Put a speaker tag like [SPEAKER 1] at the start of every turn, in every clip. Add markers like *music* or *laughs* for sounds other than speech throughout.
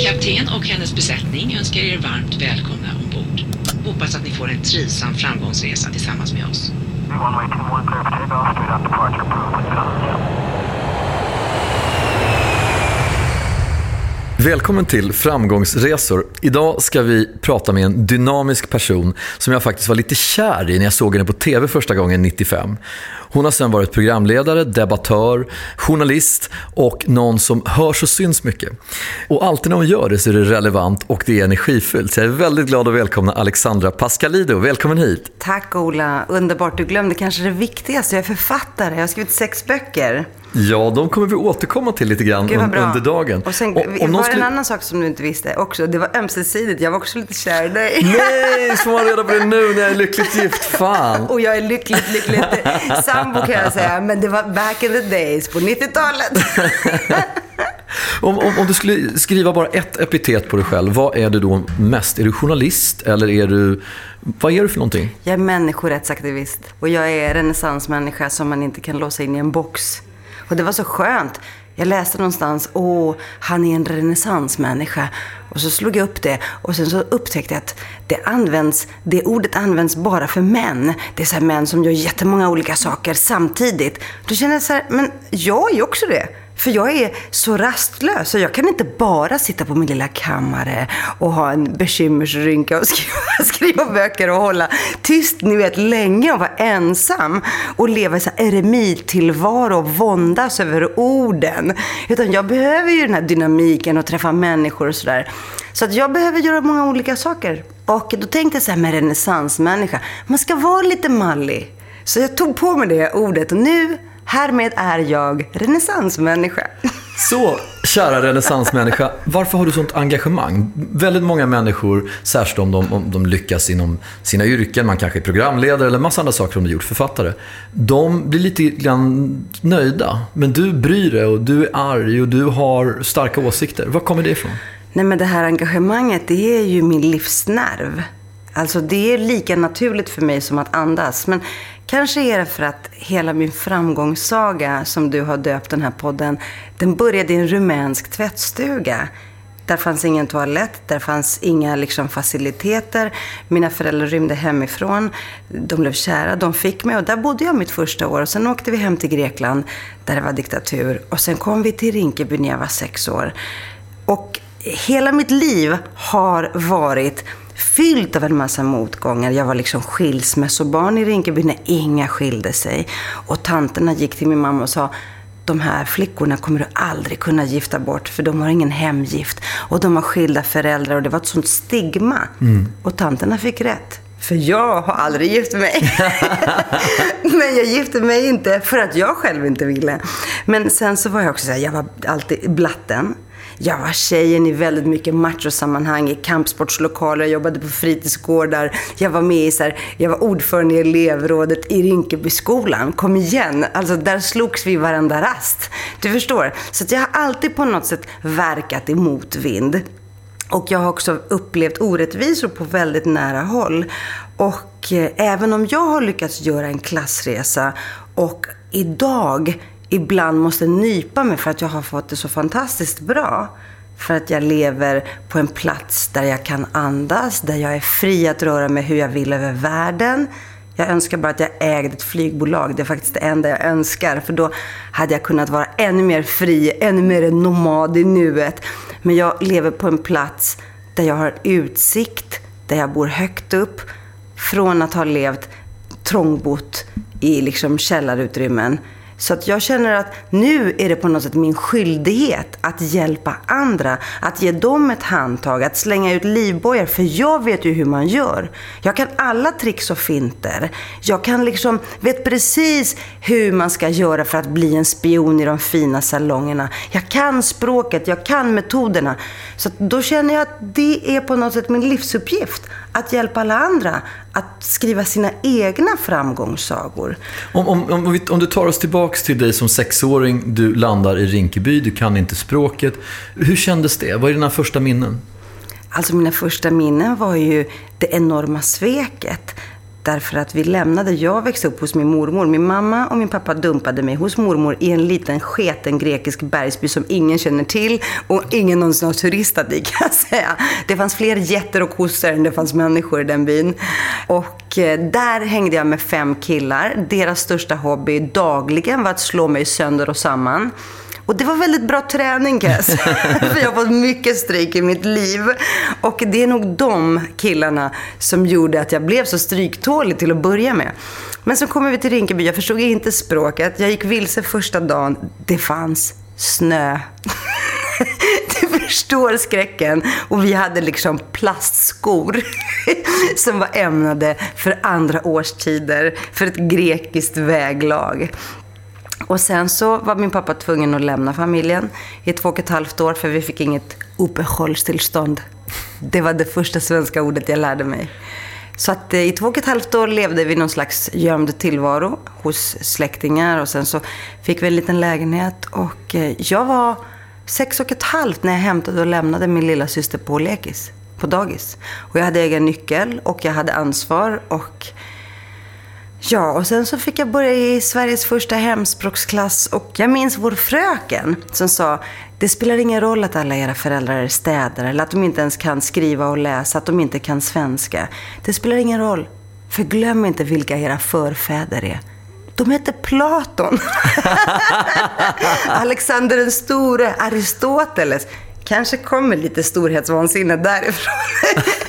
[SPEAKER 1] Kapten och hennes besättning önskar er varmt välkomna ombord. Hoppas att ni får en trivsam framgångsresa tillsammans med oss.
[SPEAKER 2] Välkommen till Framgångsresor. Idag ska vi prata med en dynamisk person som jag faktiskt var lite kär i när jag såg henne på TV första gången 95. Hon har sen varit programledare, debattör, journalist och någon som hörs och syns mycket. Och alltid när hon gör det så är det relevant och det är energifyllt. Så jag är väldigt glad att välkomna Alexandra Pascalido. Välkommen hit.
[SPEAKER 3] Tack Ola, underbart. Du glömde kanske det viktigaste. Jag är författare, jag har skrivit sex böcker.
[SPEAKER 2] Ja, de kommer vi återkomma till lite grann
[SPEAKER 3] Gud
[SPEAKER 2] under dagen.
[SPEAKER 3] Och sen
[SPEAKER 2] Och-
[SPEAKER 3] var
[SPEAKER 2] om någon
[SPEAKER 3] det
[SPEAKER 2] skulle-
[SPEAKER 3] en annan sak som du inte visste också. Det var ömsesidigt. Jag var också lite kär i dig.
[SPEAKER 2] Nej, får man reda på det nu när jag är lyckligt gift? Fan.
[SPEAKER 3] Och jag är lyckligt, lyckligt *laughs* sambo kan jag säga. Men det var back in the days på 90-talet. *laughs*
[SPEAKER 2] Om, om, om du skulle skriva bara ett epitet på dig själv, vad är du då mest? Är du journalist eller är du... Vad är du för någonting?
[SPEAKER 3] Jag är människorättsaktivist. Och jag är renässansmänniska som man inte kan låsa in i en box. Och det var så skönt. Jag läste någonstans, åh, han är en renässansmänniska. Och så slog jag upp det och sen så upptäckte jag att det används, det ordet används bara för män. Det är så här män som gör jättemånga olika saker samtidigt. Då kände jag så här, men jag är ju också det. För jag är så rastlös och jag kan inte bara sitta på min lilla kammare och ha en bekymmersrynka och *laughs* skriva, skriva böcker och hålla tyst, ni vet, länge och vara ensam och leva i så här eremittillvaro och våndas över orden. Utan jag behöver ju den här dynamiken och träffa människor och sådär. Så att jag behöver göra många olika saker. Och då tänkte jag så här med renässansmänniska, man ska vara lite mallig. Så jag tog på mig det ordet och nu Härmed är jag renässansmänniska.
[SPEAKER 2] Så, kära renässansmänniska, varför har du sånt engagemang? Väldigt många människor, särskilt om de, om de lyckas inom sina yrken, man kanske är programledare eller massa andra saker som du gjort, författare. De blir lite grann nöjda, men du bryr dig och du är arg och du har starka åsikter. Var kommer det ifrån?
[SPEAKER 3] Nej men det här engagemanget, det är ju min livsnerv. Alltså det är lika naturligt för mig som att andas. Men kanske är det för att hela min framgångssaga, som du har döpt den här podden, den började i en rumänsk tvättstuga. Där fanns ingen toalett, där fanns inga liksom, faciliteter. Mina föräldrar rymde hemifrån. De blev kära, de fick mig och där bodde jag mitt första år. Och sen åkte vi hem till Grekland, där det var diktatur. Och sen kom vi till Rinkeby när jag var sex år. Och hela mitt liv har varit fyllt av en massa motgångar. Jag var liksom skilsmässobarn i Rinkeby när inga skilde sig. Och tanterna gick till min mamma och sa de här flickorna kommer du aldrig kunna gifta bort för de har ingen hemgift. Och de har skilda föräldrar och det var ett sånt stigma. Och tanterna fick rätt. För jag har aldrig gift mig. *laughs* Men jag gifte mig inte för att jag själv inte ville. Men sen så var jag också så här, jag var alltid blatten. Jag var tjejen i väldigt mycket machosammanhang, i kampsportslokaler, jag jobbade på fritidsgårdar. Jag var med i så här, jag var ordförande i elevrådet i Rinkebyskolan. Kom igen! Alltså där slogs vi varenda rast. Du förstår? Så att jag har alltid på något sätt verkat i motvind. Och jag har också upplevt orättvisor på väldigt nära håll. Och eh, även om jag har lyckats göra en klassresa och idag ibland måste nypa mig för att jag har fått det så fantastiskt bra. För att jag lever på en plats där jag kan andas, där jag är fri att röra mig hur jag vill över världen. Jag önskar bara att jag ägde ett flygbolag. Det är faktiskt det enda jag önskar. För då hade jag kunnat vara ännu mer fri, ännu mer en nomad i nuet. Men jag lever på en plats där jag har utsikt, där jag bor högt upp. Från att ha levt trångbott i liksom källarutrymmen. Så att jag känner att nu är det på något sätt min skyldighet att hjälpa andra. Att ge dem ett handtag, att slänga ut livbojar. För jag vet ju hur man gör. Jag kan alla tricks och finter. Jag kan liksom, vet precis hur man ska göra för att bli en spion i de fina salongerna. Jag kan språket, jag kan metoderna. Så att då känner jag att det är på något sätt min livsuppgift. Att hjälpa alla andra att skriva sina egna framgångssagor.
[SPEAKER 2] Om, om, om, vi- om du tar oss tillbaks till dig som sexåring, du landar i Rinkeby, du kan inte språket. Hur kändes det? Vad är dina första minnen?
[SPEAKER 3] Alltså mina första minnen var ju det enorma sveket. Därför att vi lämnade, jag växte upp hos min mormor. Min mamma och min pappa dumpade mig hos mormor i en liten sketen grekisk bergsby som ingen känner till och ingen någonsin har turistat i *laughs* kan jag säga. Det fanns fler getter och kossor än det fanns människor i den byn. Och eh, där hängde jag med fem killar. Deras största hobby dagligen var att slå mig sönder och samman. Och det var väldigt bra träning kan jag säga. För jag har fått mycket stryk i mitt liv. Och det är nog de killarna som gjorde att jag blev så stryktålig till att börja med. Men så kommer vi till Rinkeby. Jag förstod inte språket. Jag gick vilse första dagen. Det fanns snö. *laughs* Du förstår skräcken. Och vi hade liksom plastskor *laughs* som var ämnade för andra årstider, för ett grekiskt väglag. Och sen så var min pappa tvungen att lämna familjen i två och ett halvt år för vi fick inget uppehållstillstånd. Det var det första svenska ordet jag lärde mig. Så att eh, i två och ett halvt år levde vi någon slags gömd tillvaro hos släktingar och sen så fick vi en liten lägenhet och eh, jag var sex och ett halvt när jag hämtade och lämnade min lilla syster på lekis, på dagis. Och jag hade egen nyckel och jag hade ansvar och Ja, och sen så fick jag börja i Sveriges första hemspråksklass och jag minns vår fröken som sa det spelar ingen roll att alla era föräldrar är städare eller att de inte ens kan skriva och läsa, att de inte kan svenska. Det spelar ingen roll, för glöm inte vilka era förfäder är. De hette Platon. *laughs* Alexander den store, Aristoteles. Kanske kommer lite storhetsvansinne därifrån. *laughs*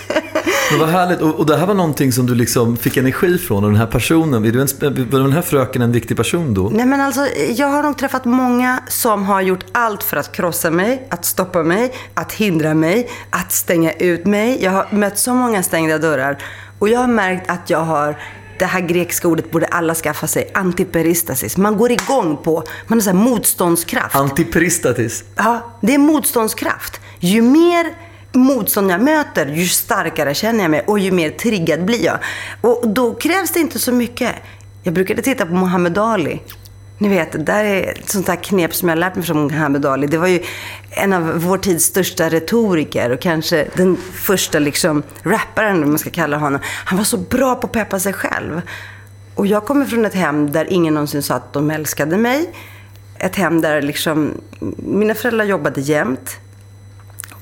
[SPEAKER 2] Men vad härligt. Och, och det här var någonting som du liksom fick energi från. Och den här personen, är du en, var den här fröken en viktig person då?
[SPEAKER 3] Nej men alltså, jag har nog träffat många som har gjort allt för att krossa mig, att stoppa mig, att hindra mig, att stänga ut mig. Jag har mött så många stängda dörrar. Och jag har märkt att jag har det här grekiska ordet borde alla skaffa sig. Antiperistasis. Man går igång på, man har så motståndskraft.
[SPEAKER 2] Antiperistatis?
[SPEAKER 3] Ja, det är motståndskraft. Ju mer motstånd jag möter, ju starkare känner jag mig och ju mer triggad blir jag. Och då krävs det inte så mycket. Jag brukade titta på Muhammad Ali. Ni vet, det där är ett sånt där knep som jag lärt mig från Muhammad Ali. Det var ju en av vår tids största retoriker och kanske den första liksom rapparen, om man ska kalla honom. Han var så bra på att peppa sig själv. Och jag kommer från ett hem där ingen någonsin sa att de älskade mig. Ett hem där liksom, mina föräldrar jobbade jämt.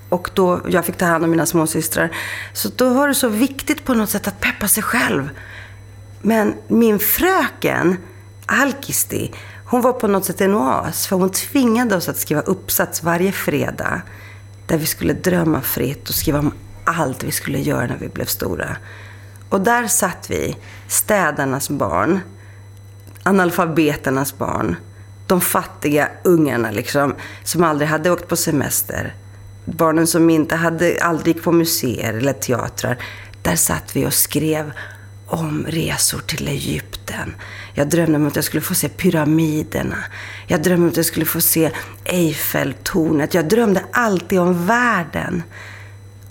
[SPEAKER 3] Och då jag fick ta hand om mina småsystrar. Så då var det så viktigt på något sätt att peppa sig själv. Men min fröken, Alkisti, hon var på något sätt en oas. För hon tvingade oss att skriva uppsats varje fredag. Där vi skulle drömma fritt och skriva om allt vi skulle göra när vi blev stora. Och där satt vi, städarnas barn, analfabeternas barn, de fattiga ungarna liksom, som aldrig hade åkt på semester barnen som inte hade, aldrig gick på museer eller teatrar. Där satt vi och skrev om resor till Egypten. Jag drömde om att jag skulle få se pyramiderna. Jag drömde om att jag skulle få se Eiffeltornet. Jag drömde alltid om världen.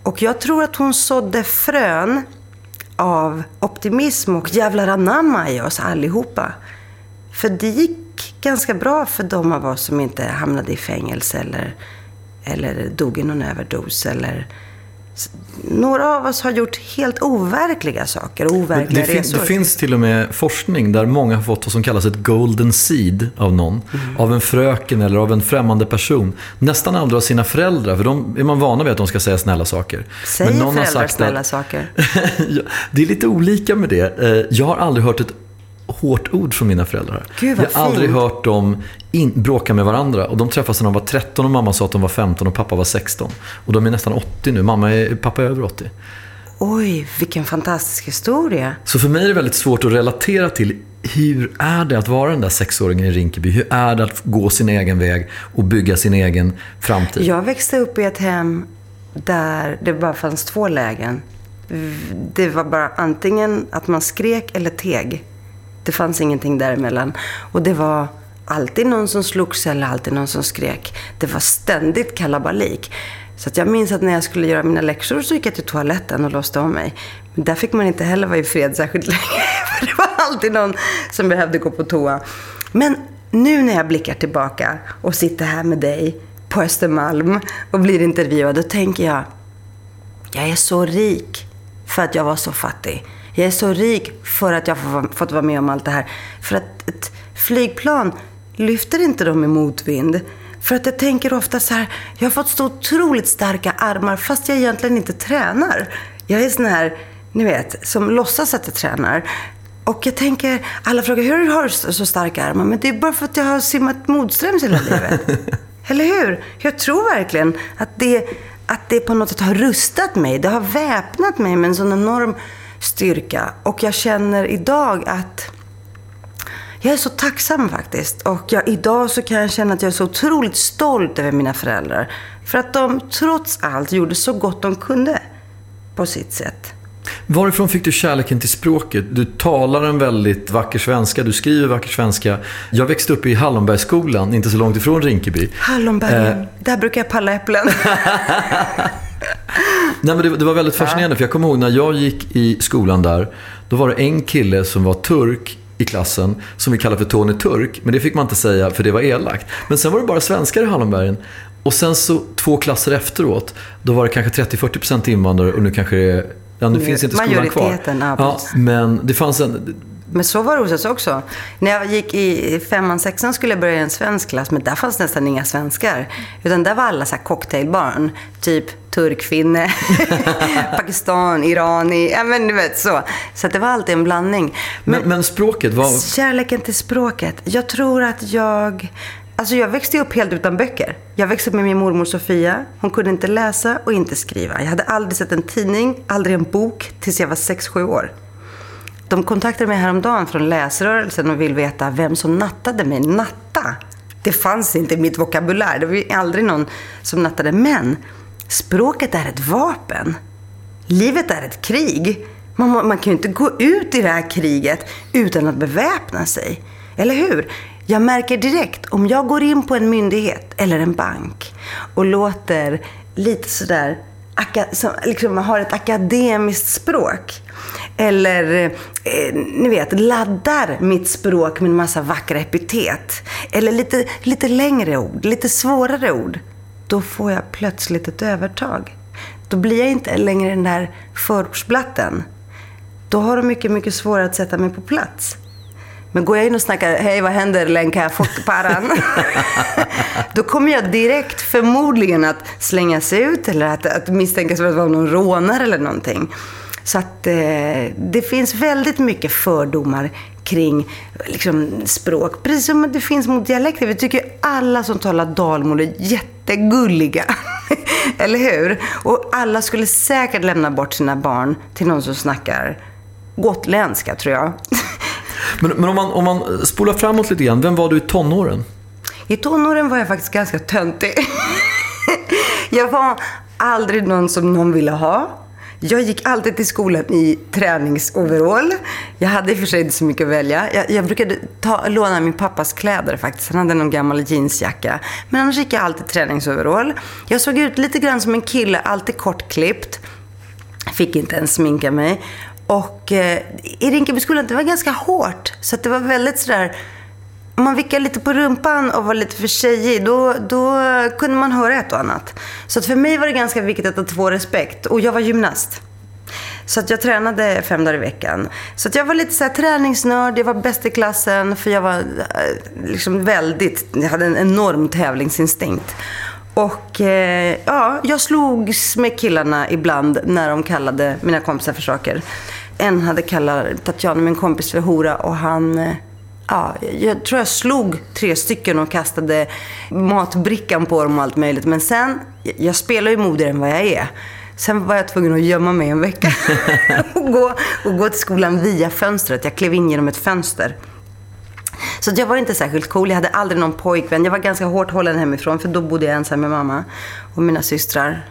[SPEAKER 3] Och jag tror att hon sådde frön av optimism och jävlar anamma i oss allihopa. För det gick ganska bra för de av oss som inte hamnade i fängelse eller eller dog i någon överdos. Eller... Några av oss har gjort helt overkliga saker, overkliga
[SPEAKER 2] det,
[SPEAKER 3] resor.
[SPEAKER 2] Det finns till och med forskning där många har fått vad som kallas ett golden seed av någon. Mm. Av en fröken eller av en främmande person. Nästan aldrig av sina föräldrar, för de är man vana vid att de ska säga snälla saker.
[SPEAKER 3] Säger Men någon föräldrar har sagt snälla att... saker? *laughs*
[SPEAKER 2] det är lite olika med det. Eh, jag har aldrig hört ett hårt ord från mina föräldrar.
[SPEAKER 3] Gud,
[SPEAKER 2] jag har aldrig hört dem in, bråka med varandra. Och de träffades när de var 13 och mamma sa att de var 15 och pappa var 16. Och de är nästan 80 nu. Mamma är, pappa är över 80.
[SPEAKER 3] Oj, vilken fantastisk historia.
[SPEAKER 2] Så för mig är det väldigt svårt att relatera till hur är det att vara den där sexåringen i Rinkeby? Hur är det att gå sin egen väg och bygga sin egen framtid?
[SPEAKER 3] Jag växte upp i ett hem där det bara fanns två lägen. Det var bara antingen att man skrek eller teg. Det fanns ingenting däremellan. Och det var alltid någon som slogs eller alltid någon som skrek. Det var ständigt kalabalik. Så att jag minns att när jag skulle göra mina läxor så gick jag till toaletten och låste om mig. Men där fick man inte heller vara i fred särskilt länge. *laughs* För det var alltid någon som behövde gå på toa. Men nu när jag blickar tillbaka och sitter här med dig på Östermalm och blir intervjuad, då tänker jag, jag är så rik för att jag var så fattig. Jag är så rik för att jag har fått vara med om allt det här. För att ett flygplan lyfter inte dem i motvind. För att jag tänker ofta så här, jag har fått så otroligt starka armar fast jag egentligen inte tränar. Jag är sån här, ni vet, som låtsas att jag tränar. Och jag tänker, alla frågar hur har du så starka armar? Men det är bara för att jag har simmat motströms hela livet. *laughs* Eller hur? Jag tror verkligen att det, att det på något sätt har rustat mig. Det har väpnat mig med en sån enorm styrka. Och jag känner idag att jag är så tacksam faktiskt. Och jag, idag så kan jag känna att jag är så otroligt stolt över mina föräldrar. För att de trots allt gjorde så gott de kunde på sitt sätt.
[SPEAKER 2] Varifrån fick du kärleken till språket? Du talar en väldigt vacker svenska, du skriver vacker svenska. Jag växte upp i Hallonbergsskolan, inte så långt ifrån Rinkeby.
[SPEAKER 3] Hallonbergen, eh. där brukar jag palla äpplen. *laughs*
[SPEAKER 2] Nej, men det, det, var väldigt fascinerande, för jag kommer ihåg när jag gick i skolan där, då var det en kille som var turk i klassen som vi kallade för Tony Turk. Men det fick man inte säga för det var elakt. Men sen var det bara svenskar i Hallonbergen. Och sen så två klasser efteråt, då var det kanske 30-40% invandrare och nu kanske det är Ja, nu finns inte skolan kvar. Ja, men det fanns en...
[SPEAKER 3] Men så var det hos oss också. När jag gick i femman, sexan skulle jag börja i en svensk klass, men där fanns nästan inga svenskar. Utan där var alla så cocktailbarn. Typ turkfinne, *laughs* Pakistan, irani, ja men du vet så. Så det var alltid en blandning.
[SPEAKER 2] Men, men, men språket, vad...
[SPEAKER 3] Kärleken till språket. Jag tror att jag Alltså jag växte upp helt utan böcker. Jag växte upp med min mormor Sofia. Hon kunde inte läsa och inte skriva. Jag hade aldrig sett en tidning, aldrig en bok, tills jag var 6-7 år. De kontaktade mig häromdagen från läsrörelsen och vill veta vem som nattade mig. Natta! Det fanns inte i mitt vokabulär. Det var aldrig någon som nattade. Men språket är ett vapen. Livet är ett krig. Man, man kan ju inte gå ut i det här kriget utan att beväpna sig. Eller hur? Jag märker direkt om jag går in på en myndighet eller en bank och låter lite sådär, som, liksom har ett akademiskt språk. Eller, eh, ni vet, laddar mitt språk med en massa vackra epitet. Eller lite, lite längre ord, lite svårare ord. Då får jag plötsligt ett övertag. Då blir jag inte längre den där förortsblatten. Då har de mycket, mycket svårare att sätta mig på plats. Men går jag in och snackar, hej vad händer Lenka, paran. *laughs* då kommer jag direkt förmodligen att slängas ut eller att, att misstänkas för att vara någon rånare eller någonting. Så att eh, det finns väldigt mycket fördomar kring liksom, språk. Precis som det finns mot dialekter. Vi tycker alla som talar dalmål är jättegulliga. *laughs* Eller hur? Och alla skulle säkert lämna bort sina barn till någon som snackar gotländska, tror jag. *laughs*
[SPEAKER 2] Men, men om, man, om man spolar framåt lite grann, vem var du i tonåren?
[SPEAKER 3] I tonåren var jag faktiskt ganska töntig. *laughs* jag var aldrig någon som någon ville ha. Jag gick alltid till skolan i träningsoverall. Jag hade i och för sig inte så mycket att välja. Jag, jag brukade ta, låna min pappas kläder faktiskt. Han hade någon gammal jeansjacka. Men annars gick jag alltid träningsoverall. Jag såg ut lite grann som en kille, alltid kortklippt. Fick inte ens sminka mig. Och eh, i Rinkebyskolan, det var ganska hårt. Så det var väldigt sådär... Om man vickade lite på rumpan och var lite för tjejig, då, då kunde man höra ett och annat. Så att för mig var det ganska viktigt att få respekt. Och jag var gymnast. Så att jag tränade fem dagar i veckan. Så att jag var lite så här träningsnörd, jag var bäst i klassen. För jag var eh, liksom väldigt, jag hade en enorm tävlingsinstinkt. Och eh, ja, jag slogs med killarna ibland när de kallade mina kompisar för saker. En hade kallat Tatjana, min kompis, för hora och han... Eh, Ja, jag tror jag slog tre stycken och kastade matbrickan på dem och allt möjligt. Men sen, jag spelar ju modigare än vad jag är. Sen var jag tvungen att gömma mig en vecka *laughs* och, gå, och gå till skolan via fönstret. Jag klev in genom ett fönster. Så jag var inte särskilt cool. Jag hade aldrig någon pojkvän. Jag var ganska hårt hållen hemifrån för då bodde jag ensam med mamma och mina systrar.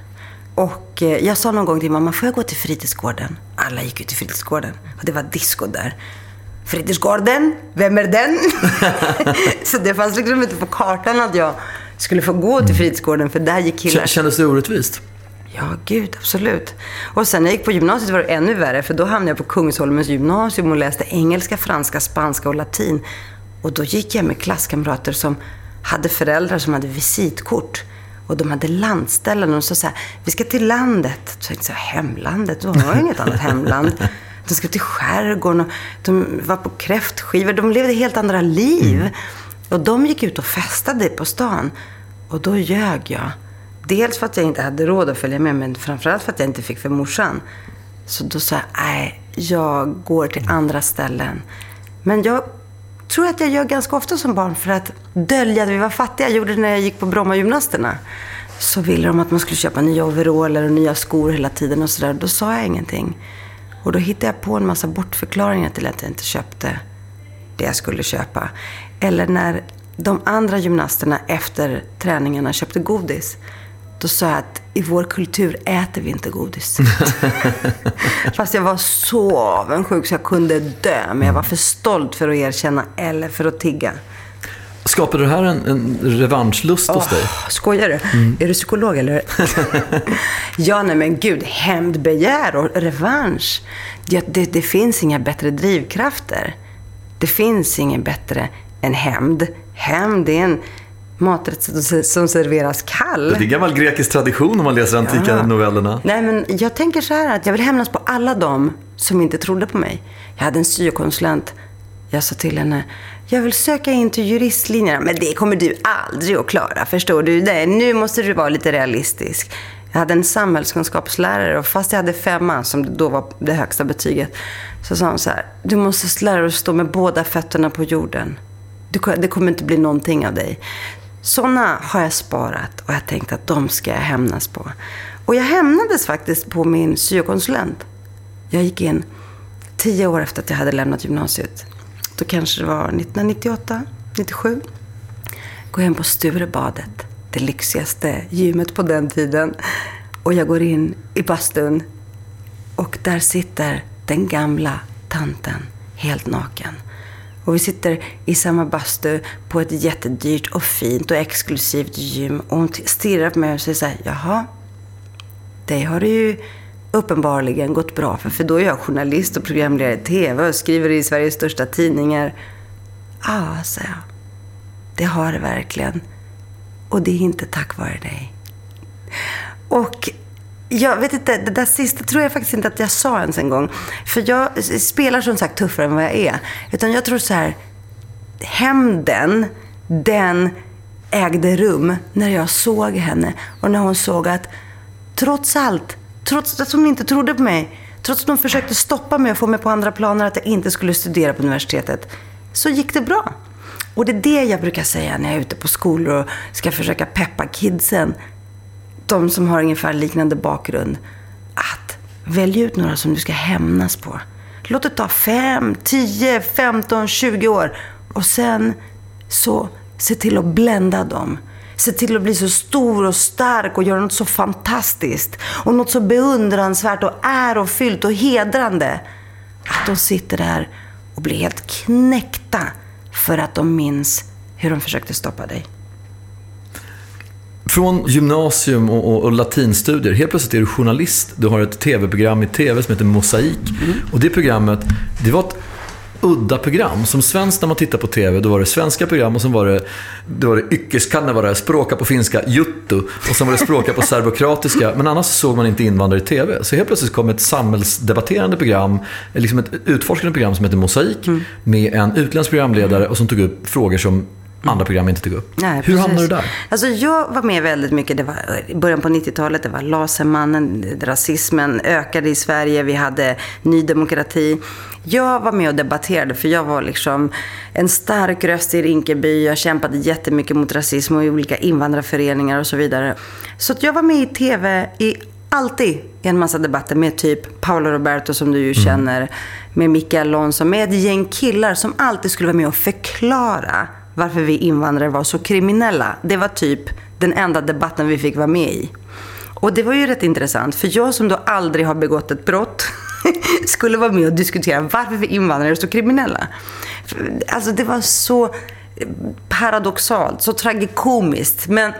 [SPEAKER 3] Och eh, jag sa någon gång till mamma, får jag gå till fritidsgården? Alla gick ut till fritidsgården och det var disco där. Fritidsgården, vem är den? *laughs* så det fanns liksom inte på kartan att jag skulle få gå till fritidsgården för där gick killar.
[SPEAKER 2] Kändes det orättvist?
[SPEAKER 3] Ja, gud, absolut. Och sen när jag gick på gymnasiet var det ännu värre, för då hamnade jag på Kungsholmens gymnasium och läste engelska, franska, spanska och latin. Och då gick jag med klasskamrater som hade föräldrar som hade visitkort. Och de hade landställen och så sa vi ska till landet. Så jag tänkte, hemlandet? Då har jag inget annat hemland. *laughs* De ska till skärgården och de var på kräftskivor. De levde helt andra liv. Och de gick ut och festade på stan. Och då ljög jag. Dels för att jag inte hade råd att följa med, men framförallt för att jag inte fick för morsan. Så då sa jag, nej, jag går till andra ställen. Men jag tror att jag gör ganska ofta som barn för att dölja att vi var fattiga. Jag gjorde det när jag gick på Brommagymnasterna. Så ville de att man skulle köpa nya overaller och nya skor hela tiden och sådär. Då sa jag ingenting. Och då hittade jag på en massa bortförklaringar till att jag inte köpte det jag skulle köpa. Eller när de andra gymnasterna efter träningarna köpte godis. Då sa jag att i vår kultur äter vi inte godis. *laughs* Fast jag var så avundsjuk så jag kunde dö. Men jag var för stolt för att erkänna eller för att tigga.
[SPEAKER 2] Skapade det här en, en revanschlust hos dig?
[SPEAKER 3] Skojar du? Är du psykolog eller? *laughs* ja, nej men gud. Hämndbegär och revansch. Det, det, det finns inga bättre drivkrafter. Det finns inget bättre än hämnd. Hämnd är en maträtt som- som serveras kall.
[SPEAKER 2] Det är gammal grekisk tradition om man läser antika
[SPEAKER 3] Ja.
[SPEAKER 2] novellerna.
[SPEAKER 3] Nej, men jag tänker så här att jag vill hämnas på alla dem som inte trodde på mig. Jag hade en syokonsulent. Jag sa till henne, jag vill söka in till juristlinjen. Men det kommer du aldrig att klara, förstår du? Det, nu måste du vara lite realistisk. Jag hade en samhällskunskapslärare och fast jag hade femman, som då var det högsta betyget, så sa hon så här, du måste lära dig att stå med båda fötterna på jorden. Du, det kommer inte bli någonting av dig. Sådana har jag sparat och jag tänkte att de ska jag hämnas på. Och jag hämnades faktiskt på min syokonsulent. Jag gick in tio år efter att jag hade lämnat gymnasiet. Då kanske det var 1998, 97. Går hem på Sturebadet, det lyxigaste gymmet på den tiden. Och jag går in i bastun och där sitter den gamla tanten helt naken. Och vi sitter i samma bastu på ett jättedyrt och fint och exklusivt gym. Och hon stirrar på mig och säger så här, jaha, dig har du ju uppenbarligen gått bra för. För då är jag journalist och programledare i TV och skriver i Sveriges största tidningar. Ja, sa jag. Det har det verkligen. Och det är inte tack vare dig. Och jag vet inte, det där sista tror jag faktiskt inte att jag sa ens en gång. För jag spelar som sagt tuffare än vad jag är. Utan jag tror så här, hämnden, den ägde rum när jag såg henne. Och när hon såg att trots allt, trots att hon inte trodde på mig, trots att hon försökte stoppa mig och få mig på andra planer att jag inte skulle studera på universitetet, så gick det bra. Och det är det jag brukar säga när jag är ute på skolor och ska försöka peppa kidsen de som har ungefär liknande bakgrund, att välj ut några som du ska hämnas på. Låt det ta 5, 10, 15, 20 år och sen så se till att blända dem. Se till att bli så stor och stark och göra något så fantastiskt och något så beundransvärt och ärofyllt och hedrande att de sitter där och blir helt knäckta för att de minns hur de försökte stoppa dig.
[SPEAKER 2] Från gymnasium och, och, och latinstudier, helt plötsligt är du journalist. Du har ett tv-program i tv som heter Mosaik. Och det programmet, det var ett udda program. Som svensk när man tittar på tv, då var det svenska program och sen var det, då var det det språka på finska, juttu. Och sen var det språka på serbokratiska. Men annars såg man inte invandrare i tv. Så helt plötsligt kom ett samhällsdebatterande program, liksom ett utforskande program som heter Mosaik. Med en utländsk programledare och som tog upp frågor som andra program inte tog upp.
[SPEAKER 3] Nej,
[SPEAKER 2] Hur
[SPEAKER 3] precis.
[SPEAKER 2] hamnade du där?
[SPEAKER 3] Alltså jag var med väldigt mycket. Det var i början på 90-talet. Det var Lasermannen. Rasismen ökade i Sverige. Vi hade Ny Demokrati. Jag var med och debatterade för jag var liksom en stark röst i Rinkeby. Jag kämpade jättemycket mot rasism och i olika invandrarföreningar och så vidare. Så jag var med i TV i alltid i en massa debatter med typ Paolo Roberto som du ju känner, med Micke Alonso, med ett gäng killar som alltid skulle vara med och förklara varför vi invandrare var så kriminella. Det var typ den enda debatten vi fick vara med i. Och det var ju rätt intressant, för jag som då aldrig har begått ett brott *laughs* skulle vara med och diskutera varför vi invandrare är så kriminella. Alltså det var så paradoxalt, så tragikomiskt. Men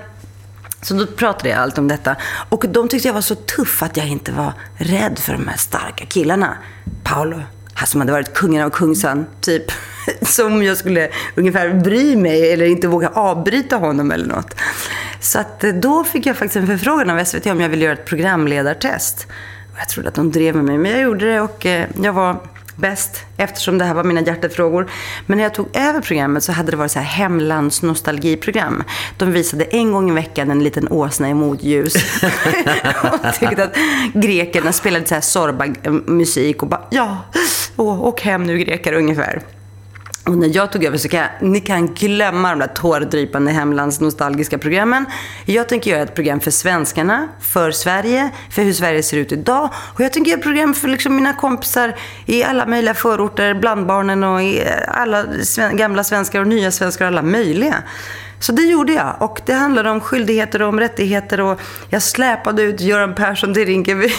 [SPEAKER 3] så då pratade jag allt om detta. Och de tyckte jag var så tuff att jag inte var rädd för de här starka killarna. Paolo, han som hade varit kungen av Kungsan, typ. *laughs* Som jag skulle ungefär bry mig eller inte våga avbryta honom eller något. Så att eh, då fick jag faktiskt en förfrågan av SVT om jag ville göra ett programledartest. Jag trodde att de drev med mig, men jag gjorde det och eh, jag var bäst eftersom det här var mina hjärtefrågor. Men när jag tog över programmet så hade det varit så här hemlandsnostalgiprogram. De visade en gång i veckan en liten åsna i motljus. *laughs* och tyckte att grekerna spelade så här Zorba-musik och bara ja, åk hem nu greker ungefär. Och när jag tog över så kan jag, ni kan glömma de där tårdrypande hemlandsnostalgiska programmen. Jag tänker göra ett program för svenskarna, för Sverige, för hur Sverige ser ut idag. Och jag tänker göra ett program för liksom mina kompisar i alla möjliga förorter, bland barnen och alla gamla svenskar och nya svenskar och alla möjliga. Så det gjorde jag. Och det handlade om skyldigheter och om rättigheter. Och jag släpade ut Göran Persson till Rinkeby.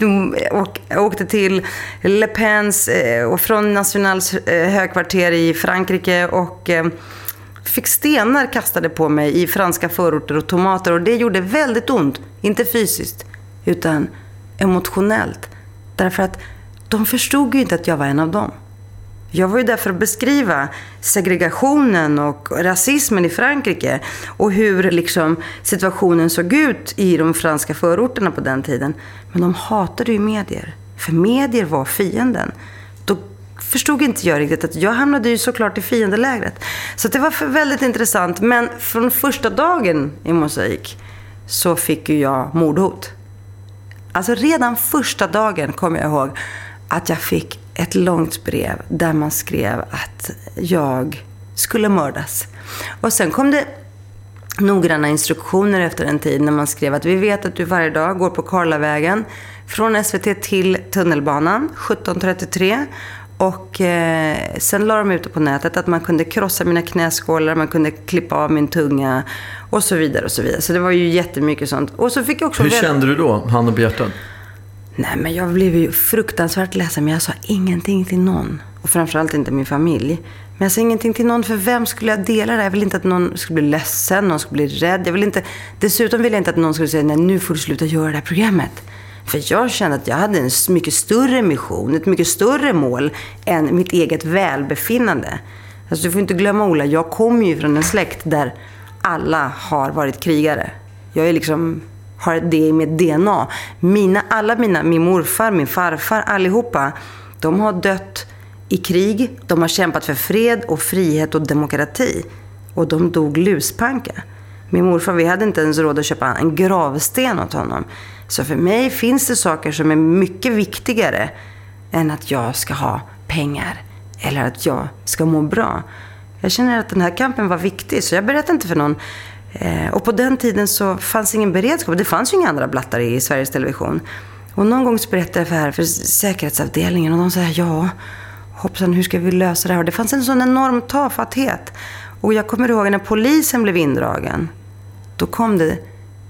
[SPEAKER 3] *laughs* och åkte till Le Pens eh, och från Nationals eh, högkvarter i Frankrike. Och eh, fick stenar kastade på mig i franska förorter och tomater. Och det gjorde väldigt ont. Inte fysiskt, utan emotionellt. Därför att de förstod ju inte att jag var en av dem. Jag var ju där för att beskriva segregationen och rasismen i Frankrike och hur liksom situationen såg ut i de franska förorterna på den tiden. Men de hatade ju medier, för medier var fienden. Då förstod inte jag riktigt att jag hamnade ju såklart i fiendelägret. Så det var väldigt intressant. Men från första dagen i Mosaik så fick ju jag mordhot. Alltså redan första dagen kommer jag ihåg att jag fick ett långt brev där man skrev att jag skulle mördas. Och sen kom det noggranna instruktioner efter en tid när man skrev att vi vet att du varje dag går på Karlavägen från SVT till tunnelbanan 17.33 och eh, sen la de ut det på nätet att man kunde krossa mina knäskålar, man kunde klippa av min tunga och så vidare. och Så vidare. Så det var ju jättemycket sånt. Och så fick jag också
[SPEAKER 2] Hur kände du då, handen på hjärtat?
[SPEAKER 3] Nej, men jag blev ju fruktansvärt ledsen, men jag sa ingenting till någon. Och framförallt inte min familj. Men jag sa ingenting till någon, för vem skulle jag dela det? Jag ville inte att någon skulle bli ledsen, någon skulle bli rädd. Jag vill inte... Dessutom ville jag inte att någon skulle säga, nej nu får du sluta göra det här programmet. För jag kände att jag hade en mycket större mission, ett mycket större mål än mitt eget välbefinnande. Alltså, du får inte glömma Ola, jag kommer ju från en släkt där alla har varit krigare. Jag är liksom har det i mitt DNA. Mina, alla mina, min morfar, min farfar, allihopa, de har dött i krig. De har kämpat för fred och frihet och demokrati. Och de dog luspanka. Min morfar, vi hade inte ens råd att köpa en gravsten åt honom. Så för mig finns det saker som är mycket viktigare än att jag ska ha pengar eller att jag ska må bra. Jag känner att den här kampen var viktig, så jag berättar inte för någon. Eh, och på den tiden så fanns ingen beredskap. Det fanns ju inga andra blattar i Sveriges Television. Och någon gång så berättade jag för, här för säkerhetsavdelningen och de sa ja, hoppsan hur ska vi lösa det här? Och det fanns en sån enorm tafatthet. Och jag kommer ihåg när polisen blev indragen. Då kom det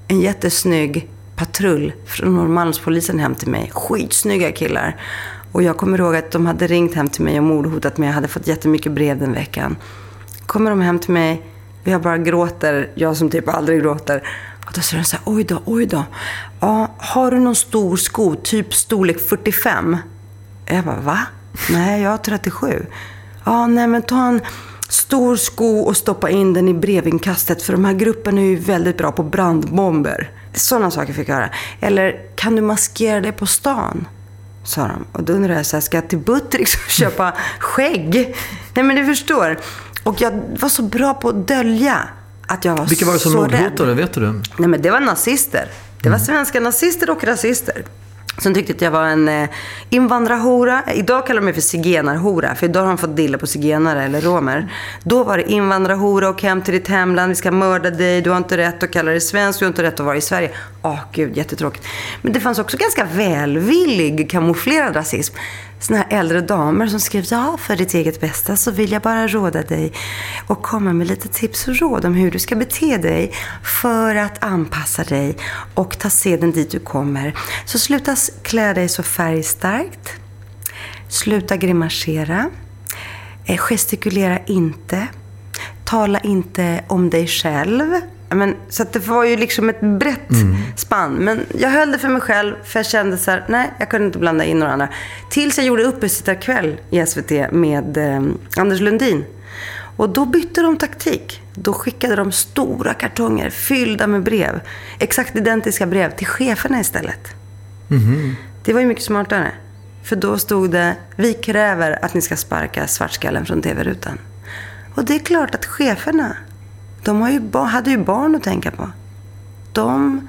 [SPEAKER 3] en jättesnygg patrull från Norrmalmspolisen hem till mig. Skitsnygga killar. Och jag kommer ihåg att de hade ringt hem till mig och mordhotat mig. Jag hade fått jättemycket brev den veckan. Kommer de hem till mig jag bara gråter, jag som typ aldrig gråter. Och då säger de så här, oj då, oj då. Ja, har du någon stor sko, typ storlek 45? Jag bara, va? Nej, jag har 37. Ja, nej men ta en stor sko och stoppa in den i brevinkastet. För de här grupperna är ju väldigt bra på brandbomber. Sådana saker fick jag höra. Eller, kan du maskera dig på stan? Sa de. Och då undrar jag, så här, ska jag till Buttricks och *laughs* köpa skägg? Nej men du förstår. Och jag var så bra på att dölja att jag var
[SPEAKER 2] Vilka var det som mordhotade? Vet du?
[SPEAKER 3] Nej, men det var nazister. Det var mm. svenska nazister och rasister. Som tyckte att jag var en eh, invandrarhora. Idag kallar de mig för zigenarhora. För idag har de fått dilla på zigenare eller romer. Då var det invandrarhora och hem till ditt hemland. Vi ska mörda dig. Du har inte rätt att kalla dig svensk. Du har inte rätt att vara i Sverige. Åh, oh, gud, jättetråkigt. Men det fanns också ganska välvillig kamouflerad rasism såna här äldre damer som skrev ja, för ditt eget bästa så vill jag bara råda dig och komma med lite tips och råd om hur du ska bete dig för att anpassa dig och ta seden dit du kommer. Så sluta klä dig så färgstarkt. Sluta grimasera. Eh, gestikulera inte. Tala inte om dig själv. Men, så det var ju liksom ett brett mm. spann. Men jag höll det för mig själv, för jag kände så här, nej, jag kunde inte blanda in några andra. Tills jag gjorde uppesittarkväll i SVT med eh, Anders Lundin. Och då bytte de taktik. Då skickade de stora kartonger fyllda med brev. Exakt identiska brev till cheferna istället. Mm. Det var ju mycket smartare. För då stod det, vi kräver att ni ska sparka svartskallen från tv-rutan. Och det är klart att cheferna, de har ju, hade ju barn att tänka på. De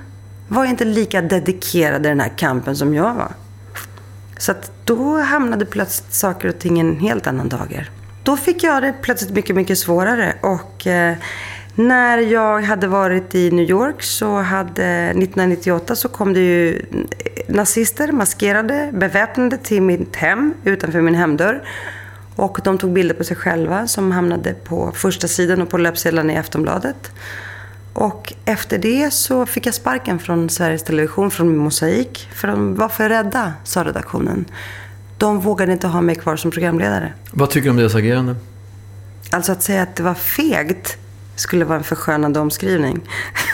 [SPEAKER 3] var inte lika dedikerade i den här kampen som jag var. Så att då hamnade plötsligt saker och ting i en helt annan dager. Då fick jag det plötsligt mycket, mycket svårare. Och eh, när jag hade varit i New York så hade 1998 så kom det ju eh, nazister maskerade, beväpnade till mitt hem utanför min hemdörr. Och de tog bilder på sig själva som hamnade på första sidan och på löpsedeln i Aftonbladet. Och efter det så fick jag sparken från Sveriges Television, från Mosaik. För de var för rädda, sa redaktionen. De vågade inte ha mig kvar som programledare.
[SPEAKER 2] Vad tycker du om deras agerande?
[SPEAKER 3] Alltså att säga att det var fegt skulle vara en förskönande omskrivning.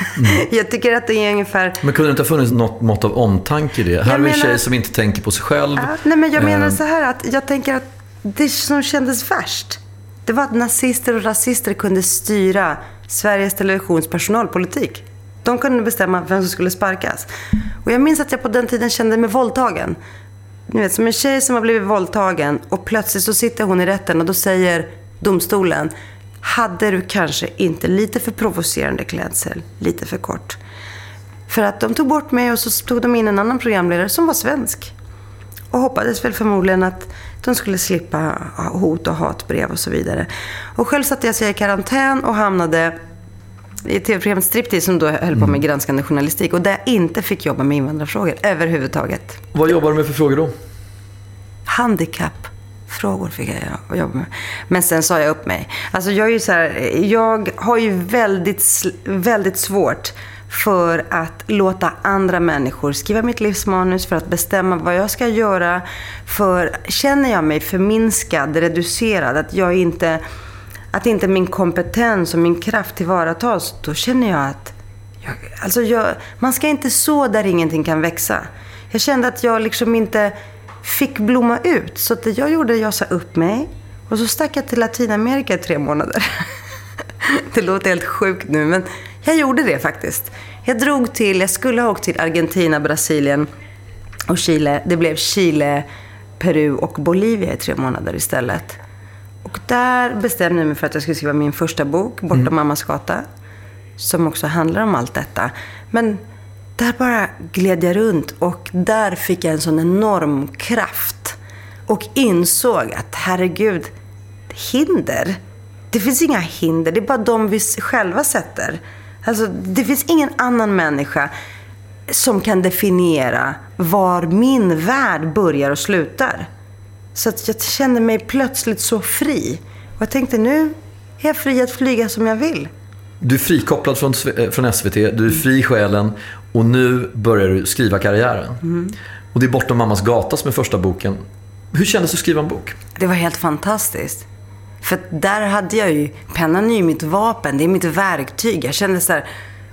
[SPEAKER 3] *laughs* jag tycker att det är ungefär...
[SPEAKER 2] Men kunde det inte ha funnits något mått av omtanke i det? Här är vi en
[SPEAKER 3] menar-
[SPEAKER 2] tjej som inte tänker på sig själv.
[SPEAKER 3] Ja, nej, men jag menar
[SPEAKER 2] Eh,
[SPEAKER 3] så här att jag tänker att det som kändes värst, det var att nazister och rasister kunde styra Sveriges Televisions personalpolitik. De kunde bestämma vem som skulle sparkas. Och jag minns att jag på den tiden kände mig våldtagen. Ni vet, som en tjej som har blivit våldtagen och plötsligt så sitter hon i rätten och då säger domstolen hade du kanske inte lite för provocerande klädsel, lite för kort. För att de tog bort mig och så tog de in en annan programledare som var svensk. Och hoppades väl förmodligen att de skulle slippa hot och hatbrev och så vidare. Och själv satte jag sig i karantän och hamnade i tv-programmet Striptease som då höll på med granskande journalistik. Och där jag inte fick jobba med invandrarfrågor överhuvudtaget.
[SPEAKER 2] Vad jobbar du med för frågor då?
[SPEAKER 3] Handikappfrågor fick jag jobba med. Men sen sa jag upp mig. Alltså jag är ju så här, jag har ju väldigt, väldigt svårt för att låta andra människor skriva mitt livsmanus, för att bestämma vad jag ska göra. För känner jag mig förminskad, reducerad, att jag inte, att inte min kompetens och min kraft tillvaratas, då känner jag att jag, alltså jag, man ska inte så där ingenting kan växa. Jag kände att jag liksom inte fick blomma ut. Så det jag gjorde, jag sa upp mig. Och så stack jag till Latinamerika i tre månader. *laughs* det låter helt sjukt nu, men jag gjorde det faktiskt. Jag drog till, jag skulle ha åkt till Argentina, Brasilien och Chile. Det blev Chile, Peru och Bolivia i tre månader istället. Och där bestämde jag mig för att jag skulle skriva min första bok, Bortom mammas gata. Som också handlar om allt detta. Men där bara gled jag runt och där fick jag en sån enorm kraft. Och insåg att herregud, hinder. Det finns inga hinder, det är bara de vi själva sätter. Alltså, det finns ingen annan människa som kan definiera var min värld börjar och slutar. Så att jag kände mig plötsligt så fri. Och jag tänkte nu är jag fri att flyga som jag vill.
[SPEAKER 2] Du är frikopplad från, eh, från SVT, du är fri i själen och nu börjar du skriva karriären. Och det är Bortom mammas gata som är första boken. Hur kändes det att skriva en bok?
[SPEAKER 3] Det var helt fantastiskt. För där hade jag ju, pennan är ju mitt vapen, det är mitt verktyg. Jag kände så här,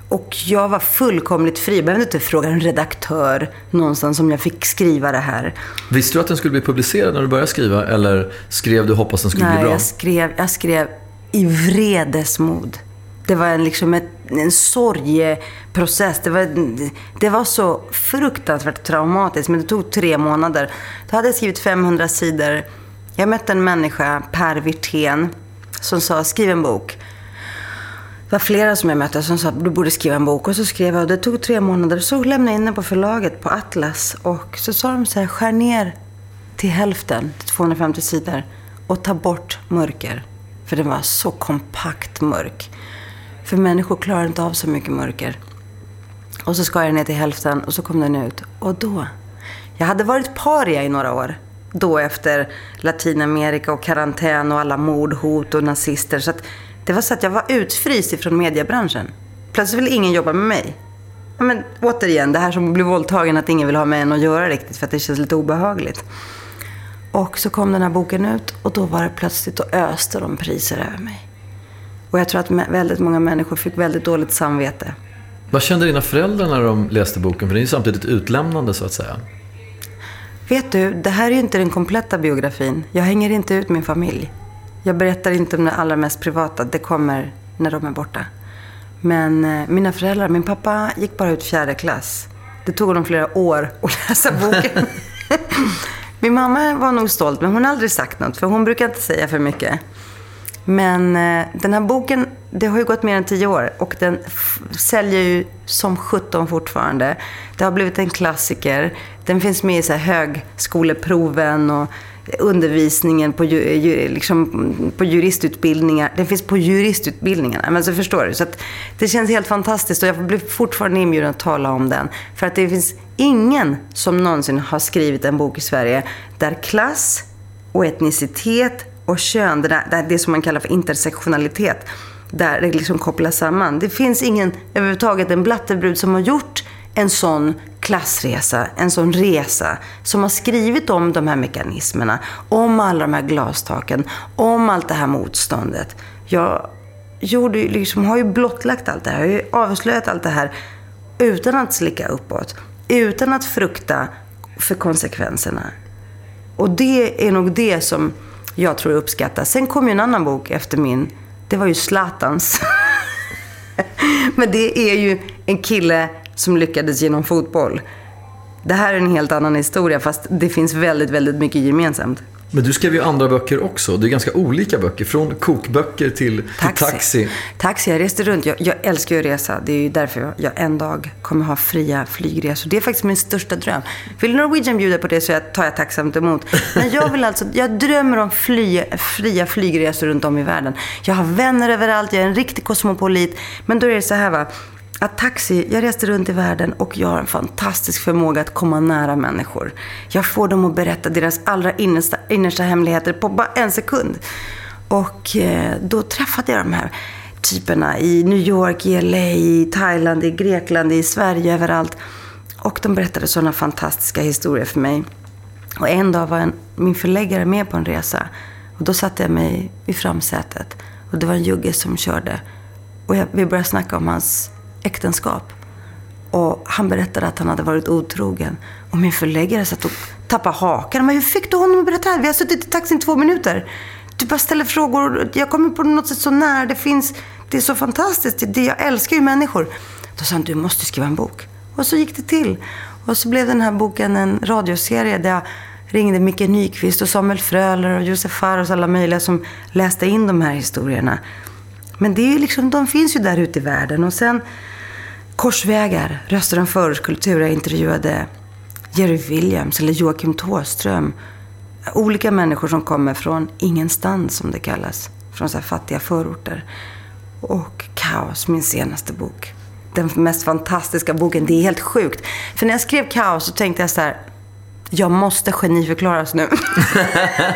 [SPEAKER 3] och jag var fullkomligt fri. Jag behövde inte fråga en redaktör någonstans om jag fick skriva det här.
[SPEAKER 2] Visste du att den skulle bli publicerad när du började skriva eller skrev du hoppas den skulle
[SPEAKER 3] Nej,
[SPEAKER 2] bli bra?
[SPEAKER 3] jag skrev, jag skrev i vredesmod. Det var en, liksom ett, en sorgeprocess. Det var, det var så fruktansvärt traumatiskt, men det tog tre månader. Då hade jag skrivit 500 sidor. Jag mötte en människa, Per Wirtén, som sa skriv en bok. Det var flera som jag mötte som sa du borde skriva en bok. Och så skrev jag och det tog tre månader. Så lämnade jag in den på förlaget på Atlas. Och så sa de så här, skär ner till hälften, till 250 sidor. Och ta bort mörker. För den var så kompakt mörk. För människor klarar inte av så mycket mörker. Och så skar jag ner till hälften och så kom den ut. Och då, jag hade varit paria i några år. Då efter Latinamerika och karantän och alla mord, hot och nazister. Så att det var så att jag var utfryst ifrån mediebranschen. Plötsligt ville ingen jobba med mig. Men återigen, det här som att bli våldtagen, att ingen vill ha med en att göra riktigt för att det känns lite obehagligt. Och så kom den här boken ut och då var det plötsligt och öste de priser över mig. Och jag tror att väldigt många människor fick väldigt dåligt samvete.
[SPEAKER 2] Vad kände dina föräldrar när de läste boken? För det är ju samtidigt utlämnande så att säga.
[SPEAKER 3] Vet du, det här är inte den kompletta biografin. Jag hänger inte ut min familj. Jag berättar inte om det allra mest privata. Det kommer när de är borta. Men eh, mina föräldrar, min pappa gick bara ut fjärde klass. Det tog honom flera år *laughs* att läsa boken. *laughs* Min mamma var nog stolt, men hon har aldrig sagt något, för hon brukar inte säga för mycket. Men eh, den här boken, det har ju gått mer än tio år och den säljer ju som 17 fortfarande. Det har blivit en klassiker. Den finns med i så här högskoleproven och undervisningen på, ju, ju, liksom, på juristutbildningar. Den finns på juristutbildningarna. Men så förstår du. Så att det känns helt fantastiskt och jag blir fortfarande inbjuden att tala om den. För att det finns ingen som någonsin har skrivit en bok i Sverige där klass och etnicitet och kön, det, där, det som man kallar för intersektionalitet, där det liksom kopplas samman. Det finns ingen överhuvudtaget en blattebrud som har gjort en sån klassresa, en sån resa, som har skrivit om de här mekanismerna, om alla de här glastaken, om allt det här motståndet. Jag gjorde, ju liksom, har ju blottlagt allt det här, jag har ju avslöjat allt det här utan att slicka uppåt, utan att frukta för konsekvenserna. Och det är nog det som jag tror uppskattas. Sen kom ju en annan bok efter min. Det var ju Zlatans. *laughs* Men det är ju en kille som lyckades genom fotboll. Det här är en helt annan historia fast det finns väldigt, väldigt mycket gemensamt.
[SPEAKER 2] Men du skrev ju andra böcker också. Det är ganska olika böcker. Från kokböcker till taxi. Till taxi.
[SPEAKER 3] taxi. Jag reste runt. Jag, jag älskar ju att resa. Det är ju därför jag, en dag kommer ha fria flygresor. Det är faktiskt min största dröm. Vill Norwegian bjuda på det så tar jag tacksamt emot. Men jag vill alltså, jag drömmer om fly, fria flygresor runt om i världen. Jag har vänner överallt. Jag är en riktig kosmopolit. Men då är det så här va att taxi, jag reste runt i världen och jag har en fantastisk förmåga att komma nära människor. Jag får dem att berätta deras allra innersta, innersta hemligheter på bara en sekund. Och eh, då träffade jag de här typerna i New York, i LA, i Thailand, i Grekland, i Sverige, överallt. Och de berättade sådana fantastiska historier för mig. Och en dag var en, min förläggare med på en resa. Och då satte jag mig i framsätet. Och det var en jugge som körde. Och jag, vi började snacka om hans äktenskap. Och han berättade att han hade varit otrogen. Och min förläggare satt och tappade hakan. Men hur fick du honom att berätta det här? Vi har suttit i taxin två minuter. Du bara ställer frågor. Jag kommer på något sätt så nära. Det finns... Det är så fantastiskt. Det, jag älskar ju människor. Då sa han, du måste skriva en bok. Och så gick det till. Och så blev den här boken en radioserie där jag ringde Micke Nyqvist och Samuel Fröler och Josef Fares och alla möjliga som läste in de här historierna. Men det är liksom, de finns ju där ute i världen. Och sen Korsvägar, Röster om förortskultur. Jag intervjuade Jerry Williams eller Joakim Thåström. Olika människor som kommer från ingenstans, som det kallas. Från så här fattiga förorter. Och Kaos, min senaste bok. Den mest fantastiska boken. Det är helt sjukt. För när jag skrev Kaos så tänkte jag så här. Jag måste geniförklaras nu. *laughs*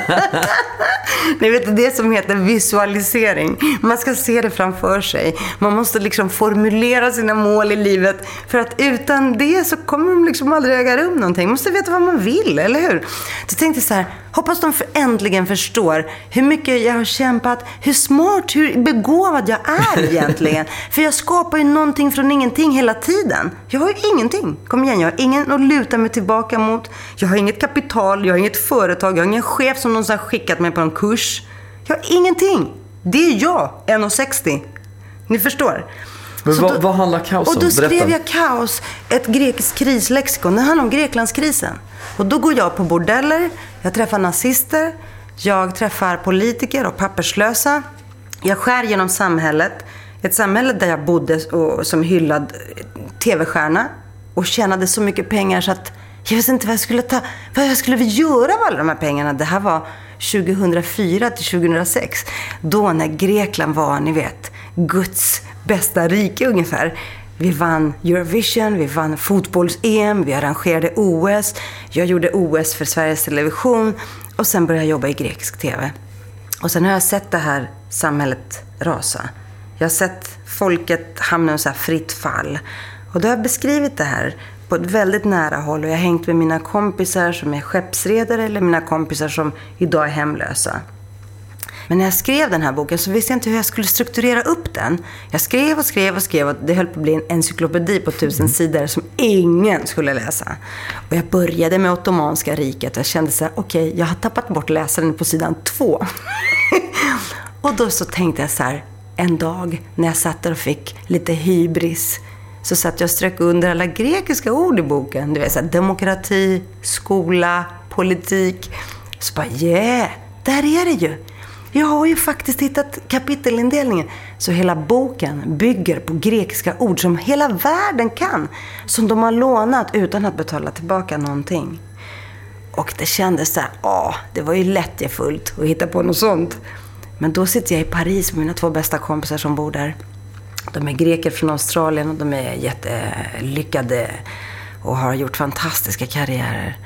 [SPEAKER 3] *laughs* Ni vet det som heter visualisering. Man ska se det framför sig. Man måste liksom formulera sina mål i livet. För att utan det så kommer de liksom aldrig äga rum någonting. Man måste veta vad man vill, eller hur? Så tänkte jag så här, hoppas de för äntligen förstår hur mycket jag har kämpat, hur smart, hur begåvad jag är *laughs* egentligen. för jag skapar ju någonting från ingenting hela tiden. Jag har ju ingenting. Kom igen, jag har ingen att luta mig tillbaka mot. Jag har inget kapital, jag har inget företag, jag har ingen chef som någonsin har skickat mig på en kurs. Jag har ingenting. Det är jag, 1,60. Ni förstår.
[SPEAKER 2] Men
[SPEAKER 3] Så
[SPEAKER 2] vad,
[SPEAKER 3] då-
[SPEAKER 2] vad handlar kaos om?
[SPEAKER 3] Och då skrev
[SPEAKER 2] Berätta.
[SPEAKER 3] jag kaos, ett grekiskt krislexikon. Det handlar om Greklandskrisen. Och då går jag på bordeller, jag träffar nazister, jag träffar politiker och papperslösa. Jag skär genom samhället. Ett samhälle där jag bodde och, som hyllad tv-stjärna. Och tjänade så mycket pengar så att jag visste inte vad jag skulle ta, vad jag skulle göra av alla de här pengarna. Det här var 2004 till 2006. Då när Grekland var, ni vet, Guds bästa rike ungefär. Vi vann Eurovision, vi vann fotbolls-EM, vi arrangerade OS. Jag gjorde OS för Sveriges Television och sen började jag jobba i grekisk TV. Och sen har jag sett det här samhället rasa. Jag har sett folket hamna i så här fritt fall. Och då har jag beskrivit det här på ett väldigt nära håll. Och jag har hängt med mina kompisar som är skeppsredare eller mina kompisar som idag är hemlösa. Men när jag skrev den här boken så visste jag inte hur jag skulle strukturera upp den. Jag skrev och skrev och skrev och det höll på att bli en encyklopedi på tusen sidor som ingen skulle läsa. Och jag började med Ottomanska riket och jag kände så här, okej, jag har tappat bort läsaren på sidan två. *laughs* och då så tänkte jag så här, en dag när jag satt där och fick lite hybris så satt jag och strök under alla grekiska ord i boken. Du vet, så här, demokrati, skola, politik. Så bara, yeah, där är det ju. Jag har ju faktiskt hittat kapitelindelningen. Så hela boken bygger på grekiska ord som hela världen kan. Som de har lånat utan att betala tillbaka någonting. Och det kändes så här, åh, det var ju lättjefullt att hitta på något sånt. Men då sitter jag i Paris med mina två bästa kompisar som bor där. De är greker från Australien och de är jättelyckade och har gjort fantastiska karriärer.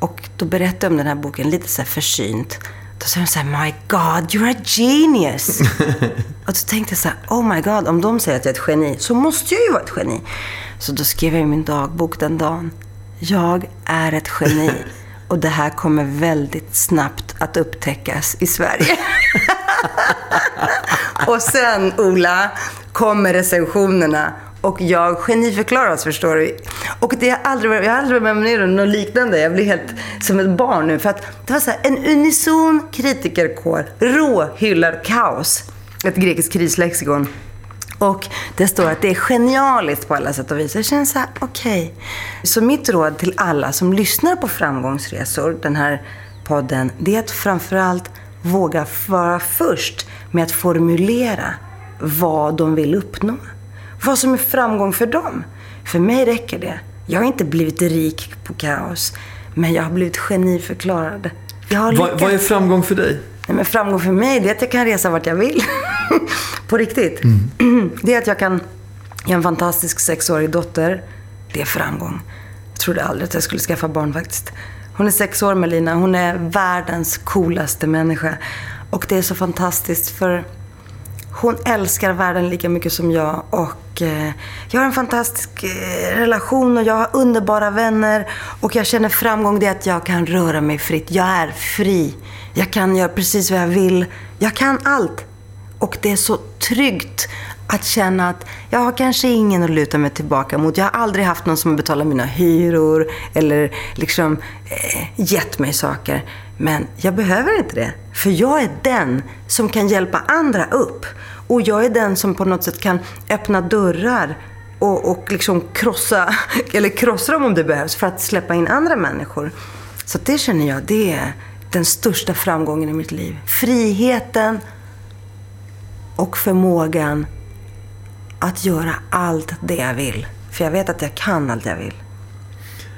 [SPEAKER 3] Och då berättade jag om den här boken lite så här försynt. Då sa de så här, My God, you're a genius! *laughs* och då tänkte jag så här, Oh my God, om de säger att jag är ett geni, så måste jag ju vara ett geni. Så då skrev jag i min dagbok den dagen, Jag är ett geni. *laughs* Och det här kommer väldigt snabbt att upptäckas i Sverige. *laughs* och sen, Ola, kommer recensionerna. Och jag geniförklaras, förstår du. Och det har aldrig, jag har aldrig varit med om något liknande. Jag blir helt som ett barn nu. För att det var så här, en unison kritikerkår råhyllar kaos. Ett grekiskt krislexikon. Och det står att det är genialiskt på alla sätt och vis. Jag känner så här, okej. Okay. Så mitt råd till alla som lyssnar på Framgångsresor, den här podden, det är att framförallt våga vara först med att formulera vad de vill uppnå. Vad som är framgång för dem. För mig räcker det. Jag har inte blivit rik på kaos, men jag har blivit geniförklarad. Jag har
[SPEAKER 2] vad, vad är framgång för dig?
[SPEAKER 3] Nej, men framgång för mig det är att jag kan resa vart jag vill. *laughs* på riktigt. Mm. *clears throat* Det är att jag kan... Jag har en fantastisk sexårig dotter. Det är framgång. Jag trodde aldrig att jag skulle skaffa barn faktiskt. Hon är sex år Melina. Hon är världens coolaste människa. Och det är så fantastiskt för hon älskar världen lika mycket som jag. Och eh, jag har en fantastisk eh, relation och jag har underbara vänner. Och jag känner framgång det att jag kan röra mig fritt. Jag är fri. Jag kan göra precis vad jag vill. Jag kan allt. Och det är så tryggt att känna att jag har kanske ingen att luta mig tillbaka mot. Jag har aldrig haft någon som betalar mina hyror eller liksom eh, gett mig saker. Men jag behöver inte det. För jag är den som kan hjälpa andra upp. Och jag är den som på något sätt kan öppna dörrar och, och liksom krossa, *laughs* eller krossa dem om det behövs, för att släppa in andra människor. Så det känner jag, det är den största framgången i mitt liv. Friheten och förmågan att göra allt det jag vill. För jag vet att jag kan allt jag vill.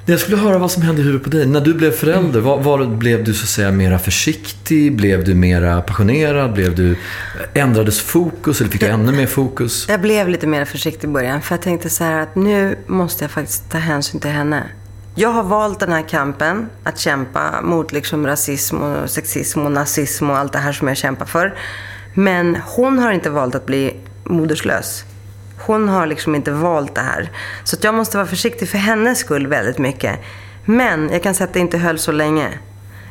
[SPEAKER 2] Jag skulle höra vad som hände i huvudet på dig. När du blev förälder, var, var, blev du så att säga mera försiktig? Blev du mera passionerad? Blev du, ändrades fokus eller fick du ännu mer fokus?
[SPEAKER 3] Jag blev lite mer försiktig i början. För jag tänkte så här att nu måste jag faktiskt ta hänsyn till henne. Jag har valt den här kampen, att kämpa mot liksom rasism och sexism och nazism och allt det här som jag kämpar för. Men hon har inte valt att bli moderslös. Hon har liksom inte valt det här. Så jag måste vara försiktig för hennes skull väldigt mycket. Men jag kan säga att det inte höll så länge.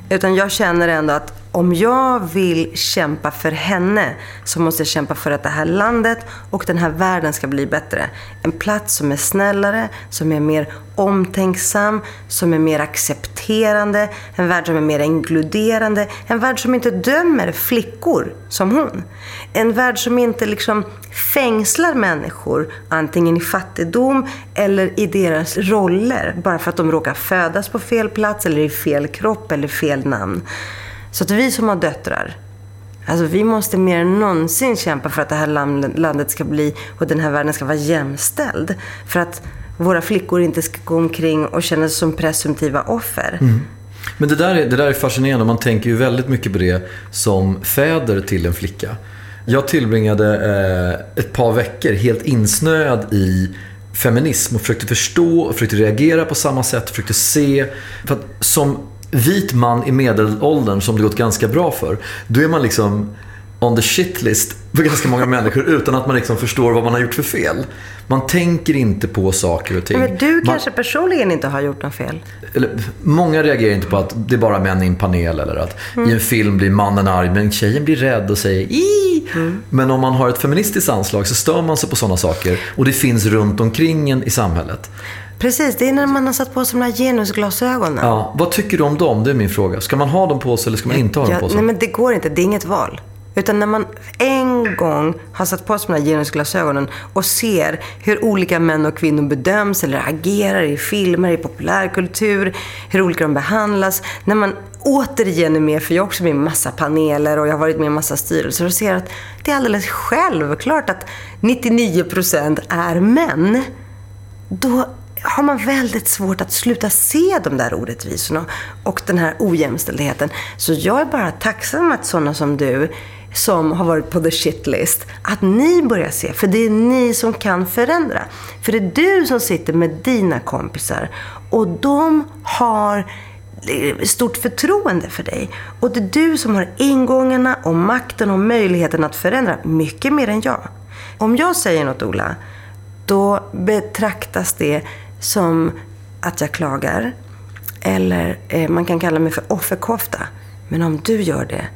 [SPEAKER 3] Utan jag känner ändå att om jag vill kämpa för henne så måste jag kämpa för att det här landet och den här världen ska bli bättre. En plats som är snällare, som är mer omtänksam, som är mer accepterande, en värld som är mer inkluderande, en värld som inte dömer flickor som hon. En värld som inte liksom fängslar människor, antingen i fattigdom eller i deras roller, bara för att de råkar födas på fel plats eller i fel kropp eller fel namn. Så att vi som har döttrar, alltså vi måste mer än någonsin kämpa för att det här landet ska bli och den här världen ska vara jämställd. För att våra flickor inte ska gå omkring och känna sig som presumtiva offer. Mm.
[SPEAKER 2] Men det där, är, det där är fascinerande. Man tänker ju väldigt mycket på det som fäder till en flicka. Jag tillbringade eh, ett par veckor helt insnöad i feminism och försökte förstå och försökte reagera på samma sätt. Försökte se. För att som vit man i medelåldern som det gått ganska bra för, då är man liksom on the shit list för ganska många människor utan att man liksom förstår vad man har gjort för fel. Man tänker inte på saker och ting.
[SPEAKER 3] Men du kanske man, personligen inte har gjort något fel?
[SPEAKER 2] Eller, många reagerar inte på att det är bara män i en panel eller att mm. i en film blir mannen arg men tjejen blir rädd och säger i. Mm. Men om man har ett feministiskt anslag så stör man sig på sådana saker och det finns runt omkring en i samhället.
[SPEAKER 3] Precis, det är när man har satt på sig de här genusglasögonen.
[SPEAKER 2] Ja, vad tycker du om dem? Det är min fråga. Ska man ha dem på sig eller ska man inte ha dem på sig?
[SPEAKER 3] Nej, men det går inte. Det är inget val. Utan när man en gång har satt på sig de här genusglasögonen och ser hur olika män och kvinnor bedöms eller agerar i filmer, i populärkultur, hur olika de behandlas. När man återigen är med, för jag är också med i massa paneler och jag har varit med i massa styrelser och ser att det är alldeles självklart att 99% är män. Då har man väldigt svårt att sluta se de där orättvisorna och den här ojämställdheten. Så jag är bara tacksam att sådana som du som har varit på the shitlist, att ni börjar se. För det är ni som kan förändra. För det är du som sitter med dina kompisar och de har eh, stort förtroende för dig. Och det är du som har ingångarna och makten och möjligheten att förändra mycket mer än jag. Om jag säger något, Ola, då betraktas det som att jag klagar. Eller eh, man kan kalla mig för offerkofta. Men om du gör det,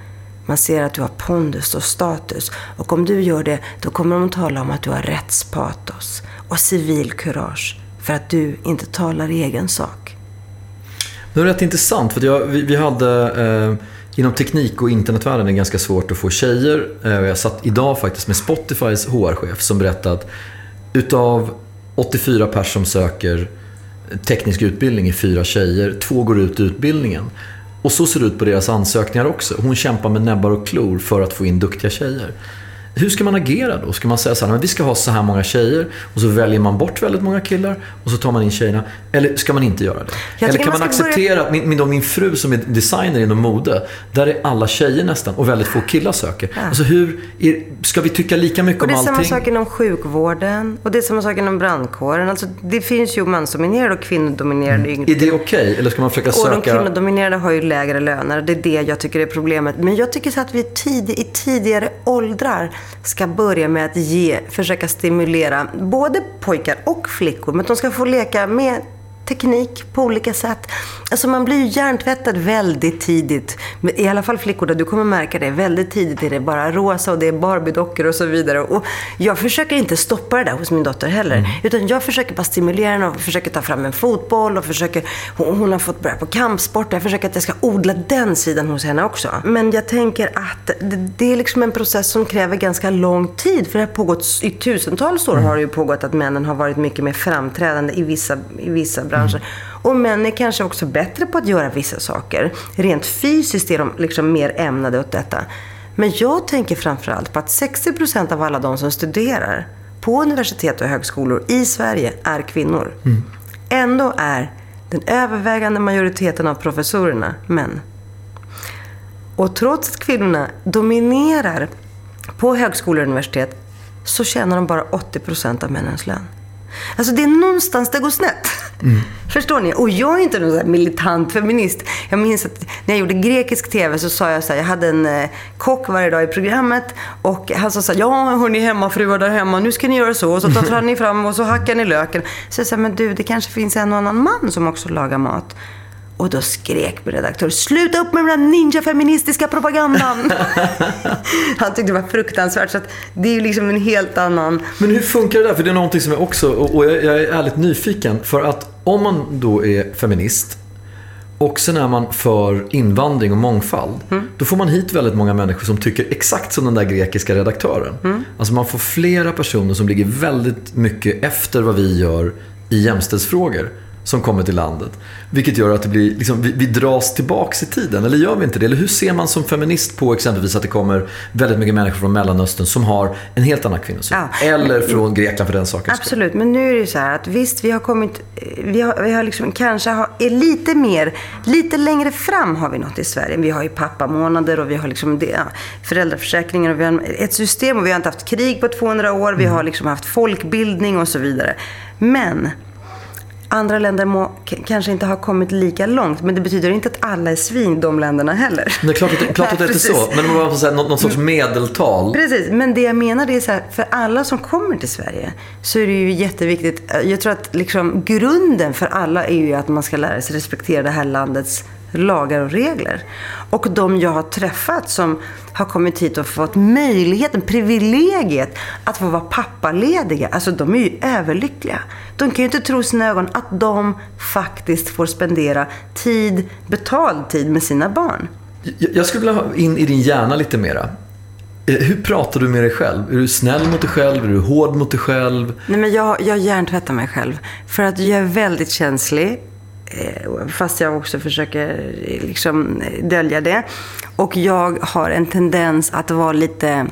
[SPEAKER 3] man ser att du har pondus och status. Och om du gör det, då kommer de att tala om att du har rättspatos och civilkurage. För att du inte talar i egen sak.
[SPEAKER 2] Det är rätt intressant, för jag, vi, vi, hade eh, inom teknik och internetvärlden är det ganska svårt att få tjejer. Eh, jag satt idag faktiskt med Spotifys HR-chef som berättade att utav 84 personer som söker teknisk utbildning är fyra tjejer. Två går ut utbildningen. Och så ser det ut på deras ansökningar också. Hon kämpar med näbbar och klor för att få in duktiga tjejer. Hur ska man agera då? Ska man säga så här, vi ska ha så här många tjejer och så väljer man bort väldigt många killar och så tar man in tjejerna. Eller ska man inte göra det? Eller kan man, man acceptera börja... att min, min, min fru som är designer inom mode, där är alla tjejer nästan och väldigt få killar söker. Ja. Alltså hur, är, ska vi tycka lika mycket om allting?
[SPEAKER 3] Det är samma sak inom sjukvården och det är samma sak inom brandkåren. Alltså, det finns ju mansdominerade och kvinnodominerade.
[SPEAKER 2] Mm. Är det okej? Okay? Eller ska man försöka söka...
[SPEAKER 3] Och de kvinnodominerade har ju lägre löner. Det är det jag tycker är problemet. Men jag tycker så att vi tid, i tidigare åldrar ska börja med att ge, försöka stimulera både pojkar och flickor. Men att de ska få leka med teknik på olika sätt. Alltså man blir ju hjärntvättad väldigt tidigt. I alla fall flickor, du kommer märka det. Väldigt tidigt är det bara rosa och det är Barbie-dockor och så vidare. Och jag försöker inte stoppa det där hos min dotter heller. Mm. Utan jag försöker bara stimulera henne och försöker ta fram en fotboll och försöker... Hon, hon har fått börja på kampsport. Jag försöker att jag ska odla den sidan hos henne också. Men jag tänker att det, det är liksom en process som kräver ganska lång tid. För det har pågått i tusentals år mm. har det ju pågått att männen har varit mycket mer framträdande i vissa, i vissa branscher. Mm. Och män är kanske också bättre på att göra vissa saker. Rent fysiskt är de liksom mer ämnade åt detta. Men jag tänker framförallt på att 60% av alla de som studerar på universitet och högskolor i Sverige är kvinnor. Mm. Ändå är den övervägande majoriteten av professorerna män. Och trots att kvinnorna dominerar på högskolor och universitet så tjänar de bara 80% av männens lön. Alltså det är någonstans det går snett. Mm. Förstår ni? Och jag är inte någon militant feminist. Jag minns att när jag gjorde grekisk TV så sa jag så här, jag hade en eh, kock varje dag i programmet och han sa så här, ja hörni hemmafruar där hemma, nu ska ni göra så. Och så tar *laughs* ni fram och så hackar ni löken. Så jag sa, men du det kanske finns en och annan man som också lagar mat. Och då skrek min redaktör, sluta upp med den där ninja-feministiska propagandan. *laughs* Han tyckte det var fruktansvärt. Så det är ju liksom en helt annan...
[SPEAKER 2] Men hur funkar det där? För det är någonting som jag också, och jag är ärligt nyfiken. För att om man då är feminist och sen är man för invandring och mångfald. Mm. Då får man hit väldigt många människor som tycker exakt som den där grekiska redaktören. Mm. Alltså man får flera personer som ligger väldigt mycket efter vad vi gör i jämställdhetsfrågor som kommer till landet. Vilket gör att det blir, liksom, vi, vi dras tillbaks i tiden, eller gör vi inte det? Eller hur ser man som feminist på exempelvis att det kommer väldigt mycket människor från Mellanöstern som har en helt annan kvinnosyn? Ja. Eller från Grekland för den saken
[SPEAKER 3] Absolut, men nu är det ju så här att visst, vi har kommit, vi har, vi har liksom kanske har, är lite mer, lite längre fram har vi något i Sverige. Vi har ju pappamånader och vi har liksom det, ja, föräldraförsäkringar och vi har ett system och vi har inte haft krig på 200 år. Vi har liksom haft folkbildning och så vidare. Men Andra länder må kanske inte ha kommit lika långt, men det betyder inte att alla är svin, de länderna heller.
[SPEAKER 2] Det är klart att, klart att det inte är så, *laughs* men man måste säga någon, någon sorts medeltal.
[SPEAKER 3] Precis, men det jag menar det är så här, för alla som kommer till Sverige så är det ju jätteviktigt. Jag tror att liksom, grunden för alla är ju att man ska lära sig respektera det här landets lagar och regler. Och de jag har träffat som har kommit hit och fått möjligheten, privilegiet att få vara pappalediga. Alltså de är ju överlyckliga. De kan ju inte tro sina ögon att de faktiskt får spendera tid, betald tid med sina barn.
[SPEAKER 2] Jag skulle vilja ha in i din hjärna lite mera. Eh, Hur pratar du med dig själv? Är du snäll mot dig själv? Är du hård mot dig själv?
[SPEAKER 3] Nej, men jag, jag hjärntvättar mig själv. För att jag är väldigt känslig. Eh, fast jag också försöker eh, liksom dölja det. Och jag har en tendens att vara lite...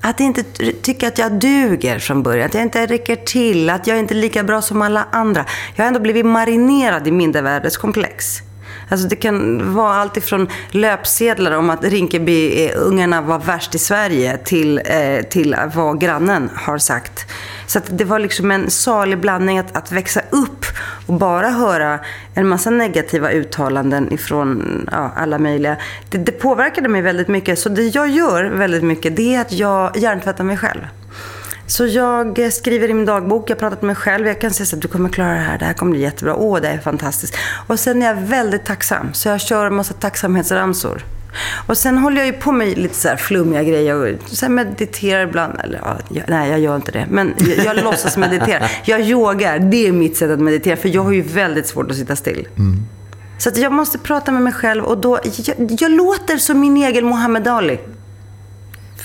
[SPEAKER 3] Att inte tycka att jag duger från början. Att jag inte räcker till. Att jag inte är lika bra som alla andra. Jag har ändå blivit marinerad i mindervärdeskomplex. Alltså det kan vara allt ifrån löpsedlar om att Rinkeby-ungarna var värst i Sverige till, eh, till vad grannen har sagt. Så att det var liksom en salig blandning att, att växa upp och bara höra en massa negativa uttalanden ifrån ja, alla möjliga. Det, det påverkade mig väldigt mycket. Så det jag gör väldigt mycket, det är att jag hjärntvättar mig själv. Så jag eh, skriver i min dagbok, jag pratar med mig själv. Jag kan säga så att du kommer klara det här, det här kommer bli jättebra. Åh, det är fantastiskt. Och sen är jag väldigt tacksam, så jag kör en massa tacksamhetsramsor. Och sen håller jag ju på med lite så här flummiga grejer och så här mediterar ibland. Eller, ja, jag, nej, jag gör inte det. Men jag, jag låtsas meditera. *laughs* Jag yogar, det är mitt sätt att meditera. För jag har ju väldigt svårt att sitta still. Så att jag måste prata med mig själv och då, jag, jag låter som min egen Muhammad Ali.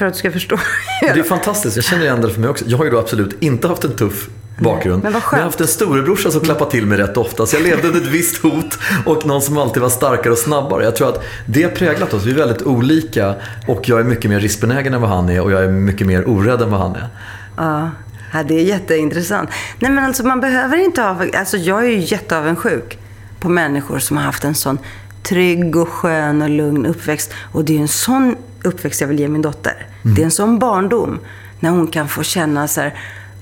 [SPEAKER 3] För att du ska förstå.
[SPEAKER 2] Det är fantastiskt. Jag känner igen det för mig också. Jag har ju då absolut inte haft en tuff bakgrund.
[SPEAKER 3] men vad
[SPEAKER 2] jag
[SPEAKER 3] skönt.
[SPEAKER 2] har haft en storebrorsa som klappade till mig rätt ofta. Så jag levde under ett visst hot och någon som alltid var starkare och snabbare. Jag tror att det har präglat oss. Vi är väldigt olika och jag är mycket mer riskbenägen än vad han är och jag är mycket mer orädd än vad han är.
[SPEAKER 3] Ja, ja, det är jätteintressant. Nej, men alltså man behöver inte ha... Alltså jag är ju jätteavundsjuk på människor som har haft en sån trygg och skön och lugn uppväxt. Och det är en sån uppväxt jag vill ge min dotter. Det är en sån barndom. När hon kan få känna så här,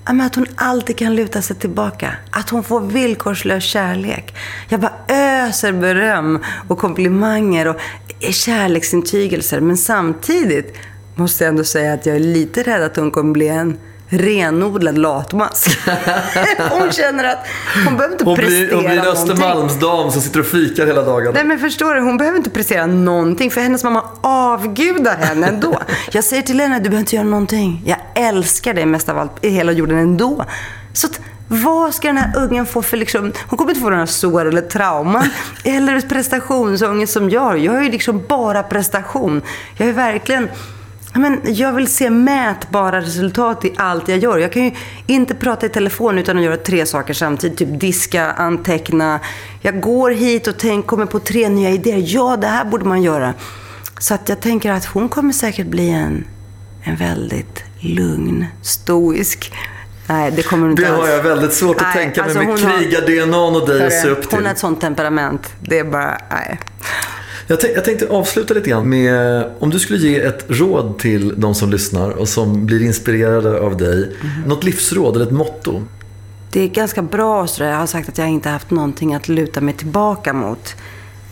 [SPEAKER 3] att hon alltid kan luta sig tillbaka. Att hon får villkorslös kärlek. Jag bara öser beröm och komplimanger och kärleksintygelser. Men samtidigt måste jag ändå säga att jag är lite rädd att hon kommer bli en renodlad latmask. *laughs* hon känner att hon behöver inte
[SPEAKER 2] Hon
[SPEAKER 3] prestera
[SPEAKER 2] blir, hon blir en. Östermalmsdam som sitter och fikar hela dagarna.
[SPEAKER 3] Nej men förstår du, hon behöver inte prestera någonting för hennes mamma avgudar henne ändå. Jag säger till henne, du behöver inte göra någonting. Jag älskar dig mest av allt i hela jorden ändå. Så att, vad ska den här ungen få för liksom, hon kommer inte få några sår eller trauman. eller prestationsångest som jag har. Jag har ju liksom bara prestation. Jag är verkligen Men jag vill se mätbara resultat i allt jag gör. Jag kan ju inte prata i telefon utan att göra tre saker samtidigt. Typ diska, anteckna. Jag går hit och tänk, kommer på tre nya idéer. Ja, det här borde man göra. Så att jag tänker att hon kommer säkert bli en, en väldigt lugn, stoisk... Nej, det kommer hon inte
[SPEAKER 2] Det har
[SPEAKER 3] alls.
[SPEAKER 2] jag väldigt svårt att
[SPEAKER 3] Nej,
[SPEAKER 2] tänka mig
[SPEAKER 3] alltså
[SPEAKER 2] med
[SPEAKER 3] har-
[SPEAKER 2] krigar-DNA och dig att se upp till.
[SPEAKER 3] Hon har ett sånt temperament. Det är bara, nej.
[SPEAKER 2] Jag, jag tänkte avsluta lite grann med om du skulle ge ett råd till de som lyssnar och som blir inspirerade av dig. Något livsråd eller ett motto.
[SPEAKER 3] Det är ganska bra så Jag har sagt att jag inte haft någonting att luta mig tillbaka mot.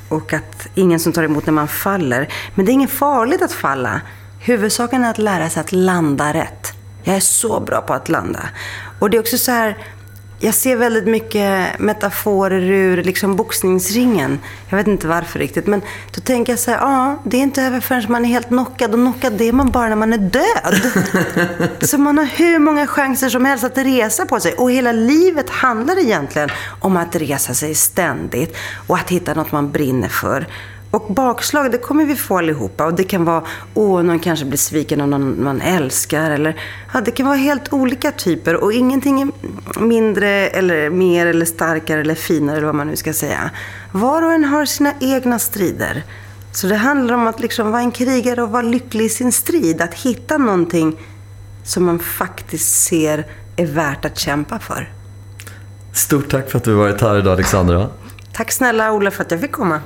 [SPEAKER 3] Och att ingen som tar emot när man faller. Men det är inget farligt att falla. Huvudsaken är att lära sig att landa rätt. Jag är så bra på att landa. Och det är också så här... Jag ser väldigt mycket metaforer ur liksom boxningsringen. Jag vet inte varför riktigt. Men då tänker jag så här, ja, det är inte över förrän man är helt knockad. Och knockad, det är man bara när man är död. *laughs* Så man har hur många chanser som helst att resa på sig. Och hela livet handlar egentligen om att resa sig ständigt. Och att hitta något man brinner för. Och bakslag, det kommer vi få allihopa. Och det kan vara, åh, någon kanske blir sviken av någon man älskar. Eller, ja, det kan vara helt olika typer. Och ingenting är mindre eller mer eller starkare eller finare eller vad man nu ska säga. Var och en har sina egna strider. Så det handlar om att liksom vara en krigare och vara lycklig i sin strid. Att hitta någonting som man faktiskt ser är värt att kämpa för.
[SPEAKER 2] Stort tack för att du varit här idag Alexandra.
[SPEAKER 3] Tack snälla Ola för att jag fick komma.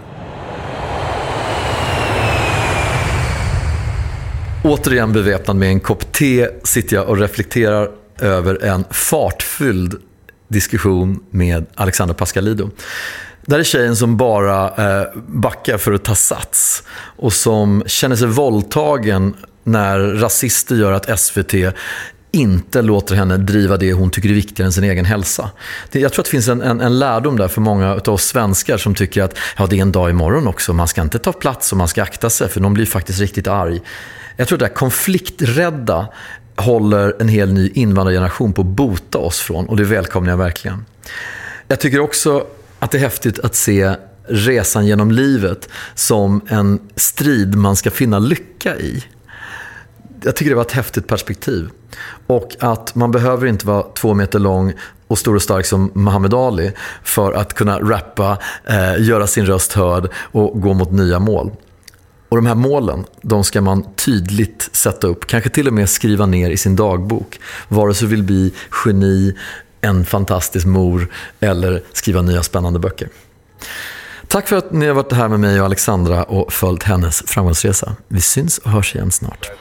[SPEAKER 2] Återigen beväpnad med en kopp te sitter jag och reflekterar över en fartfylld diskussion med Alexander Pascalido. Det här är tjejen som bara eh, backar för att ta sats och som känner sig våldtagen när rasister gör att SVT inte låter henne driva det hon tycker är viktigare än sin egen hälsa. Det, jag tror att det finns en, en, en lärdom där för många av oss svenskar som tycker att ja, det är en dag imorgon också. Man ska inte ta plats och man ska akta sig för någon blir faktiskt riktigt arg. Jag tror att det här konflikträdda håller en hel ny invandrargeneration på att bota oss från och det välkomnar jag verkligen. Jag tycker också att det är häftigt att se resan genom livet som en strid man ska finna lycka i. jag tycker det var ett häftigt perspektiv. Och att man behöver inte vara två meter lång och stor och stark som Muhammad Ali för att kunna rappa, eh, göra sin röst hörd och gå mot nya mål. Och de här målen, de ska man tydligt sätta upp, kanske till och med skriva ner i sin dagbok. Vare sig du vill bli geni, en fantastisk mor eller skriva nya spännande böcker. Tack för att ni har varit här med mig och Alexandra och följt hennes framgångsresa. Vi syns och hörs igen snart.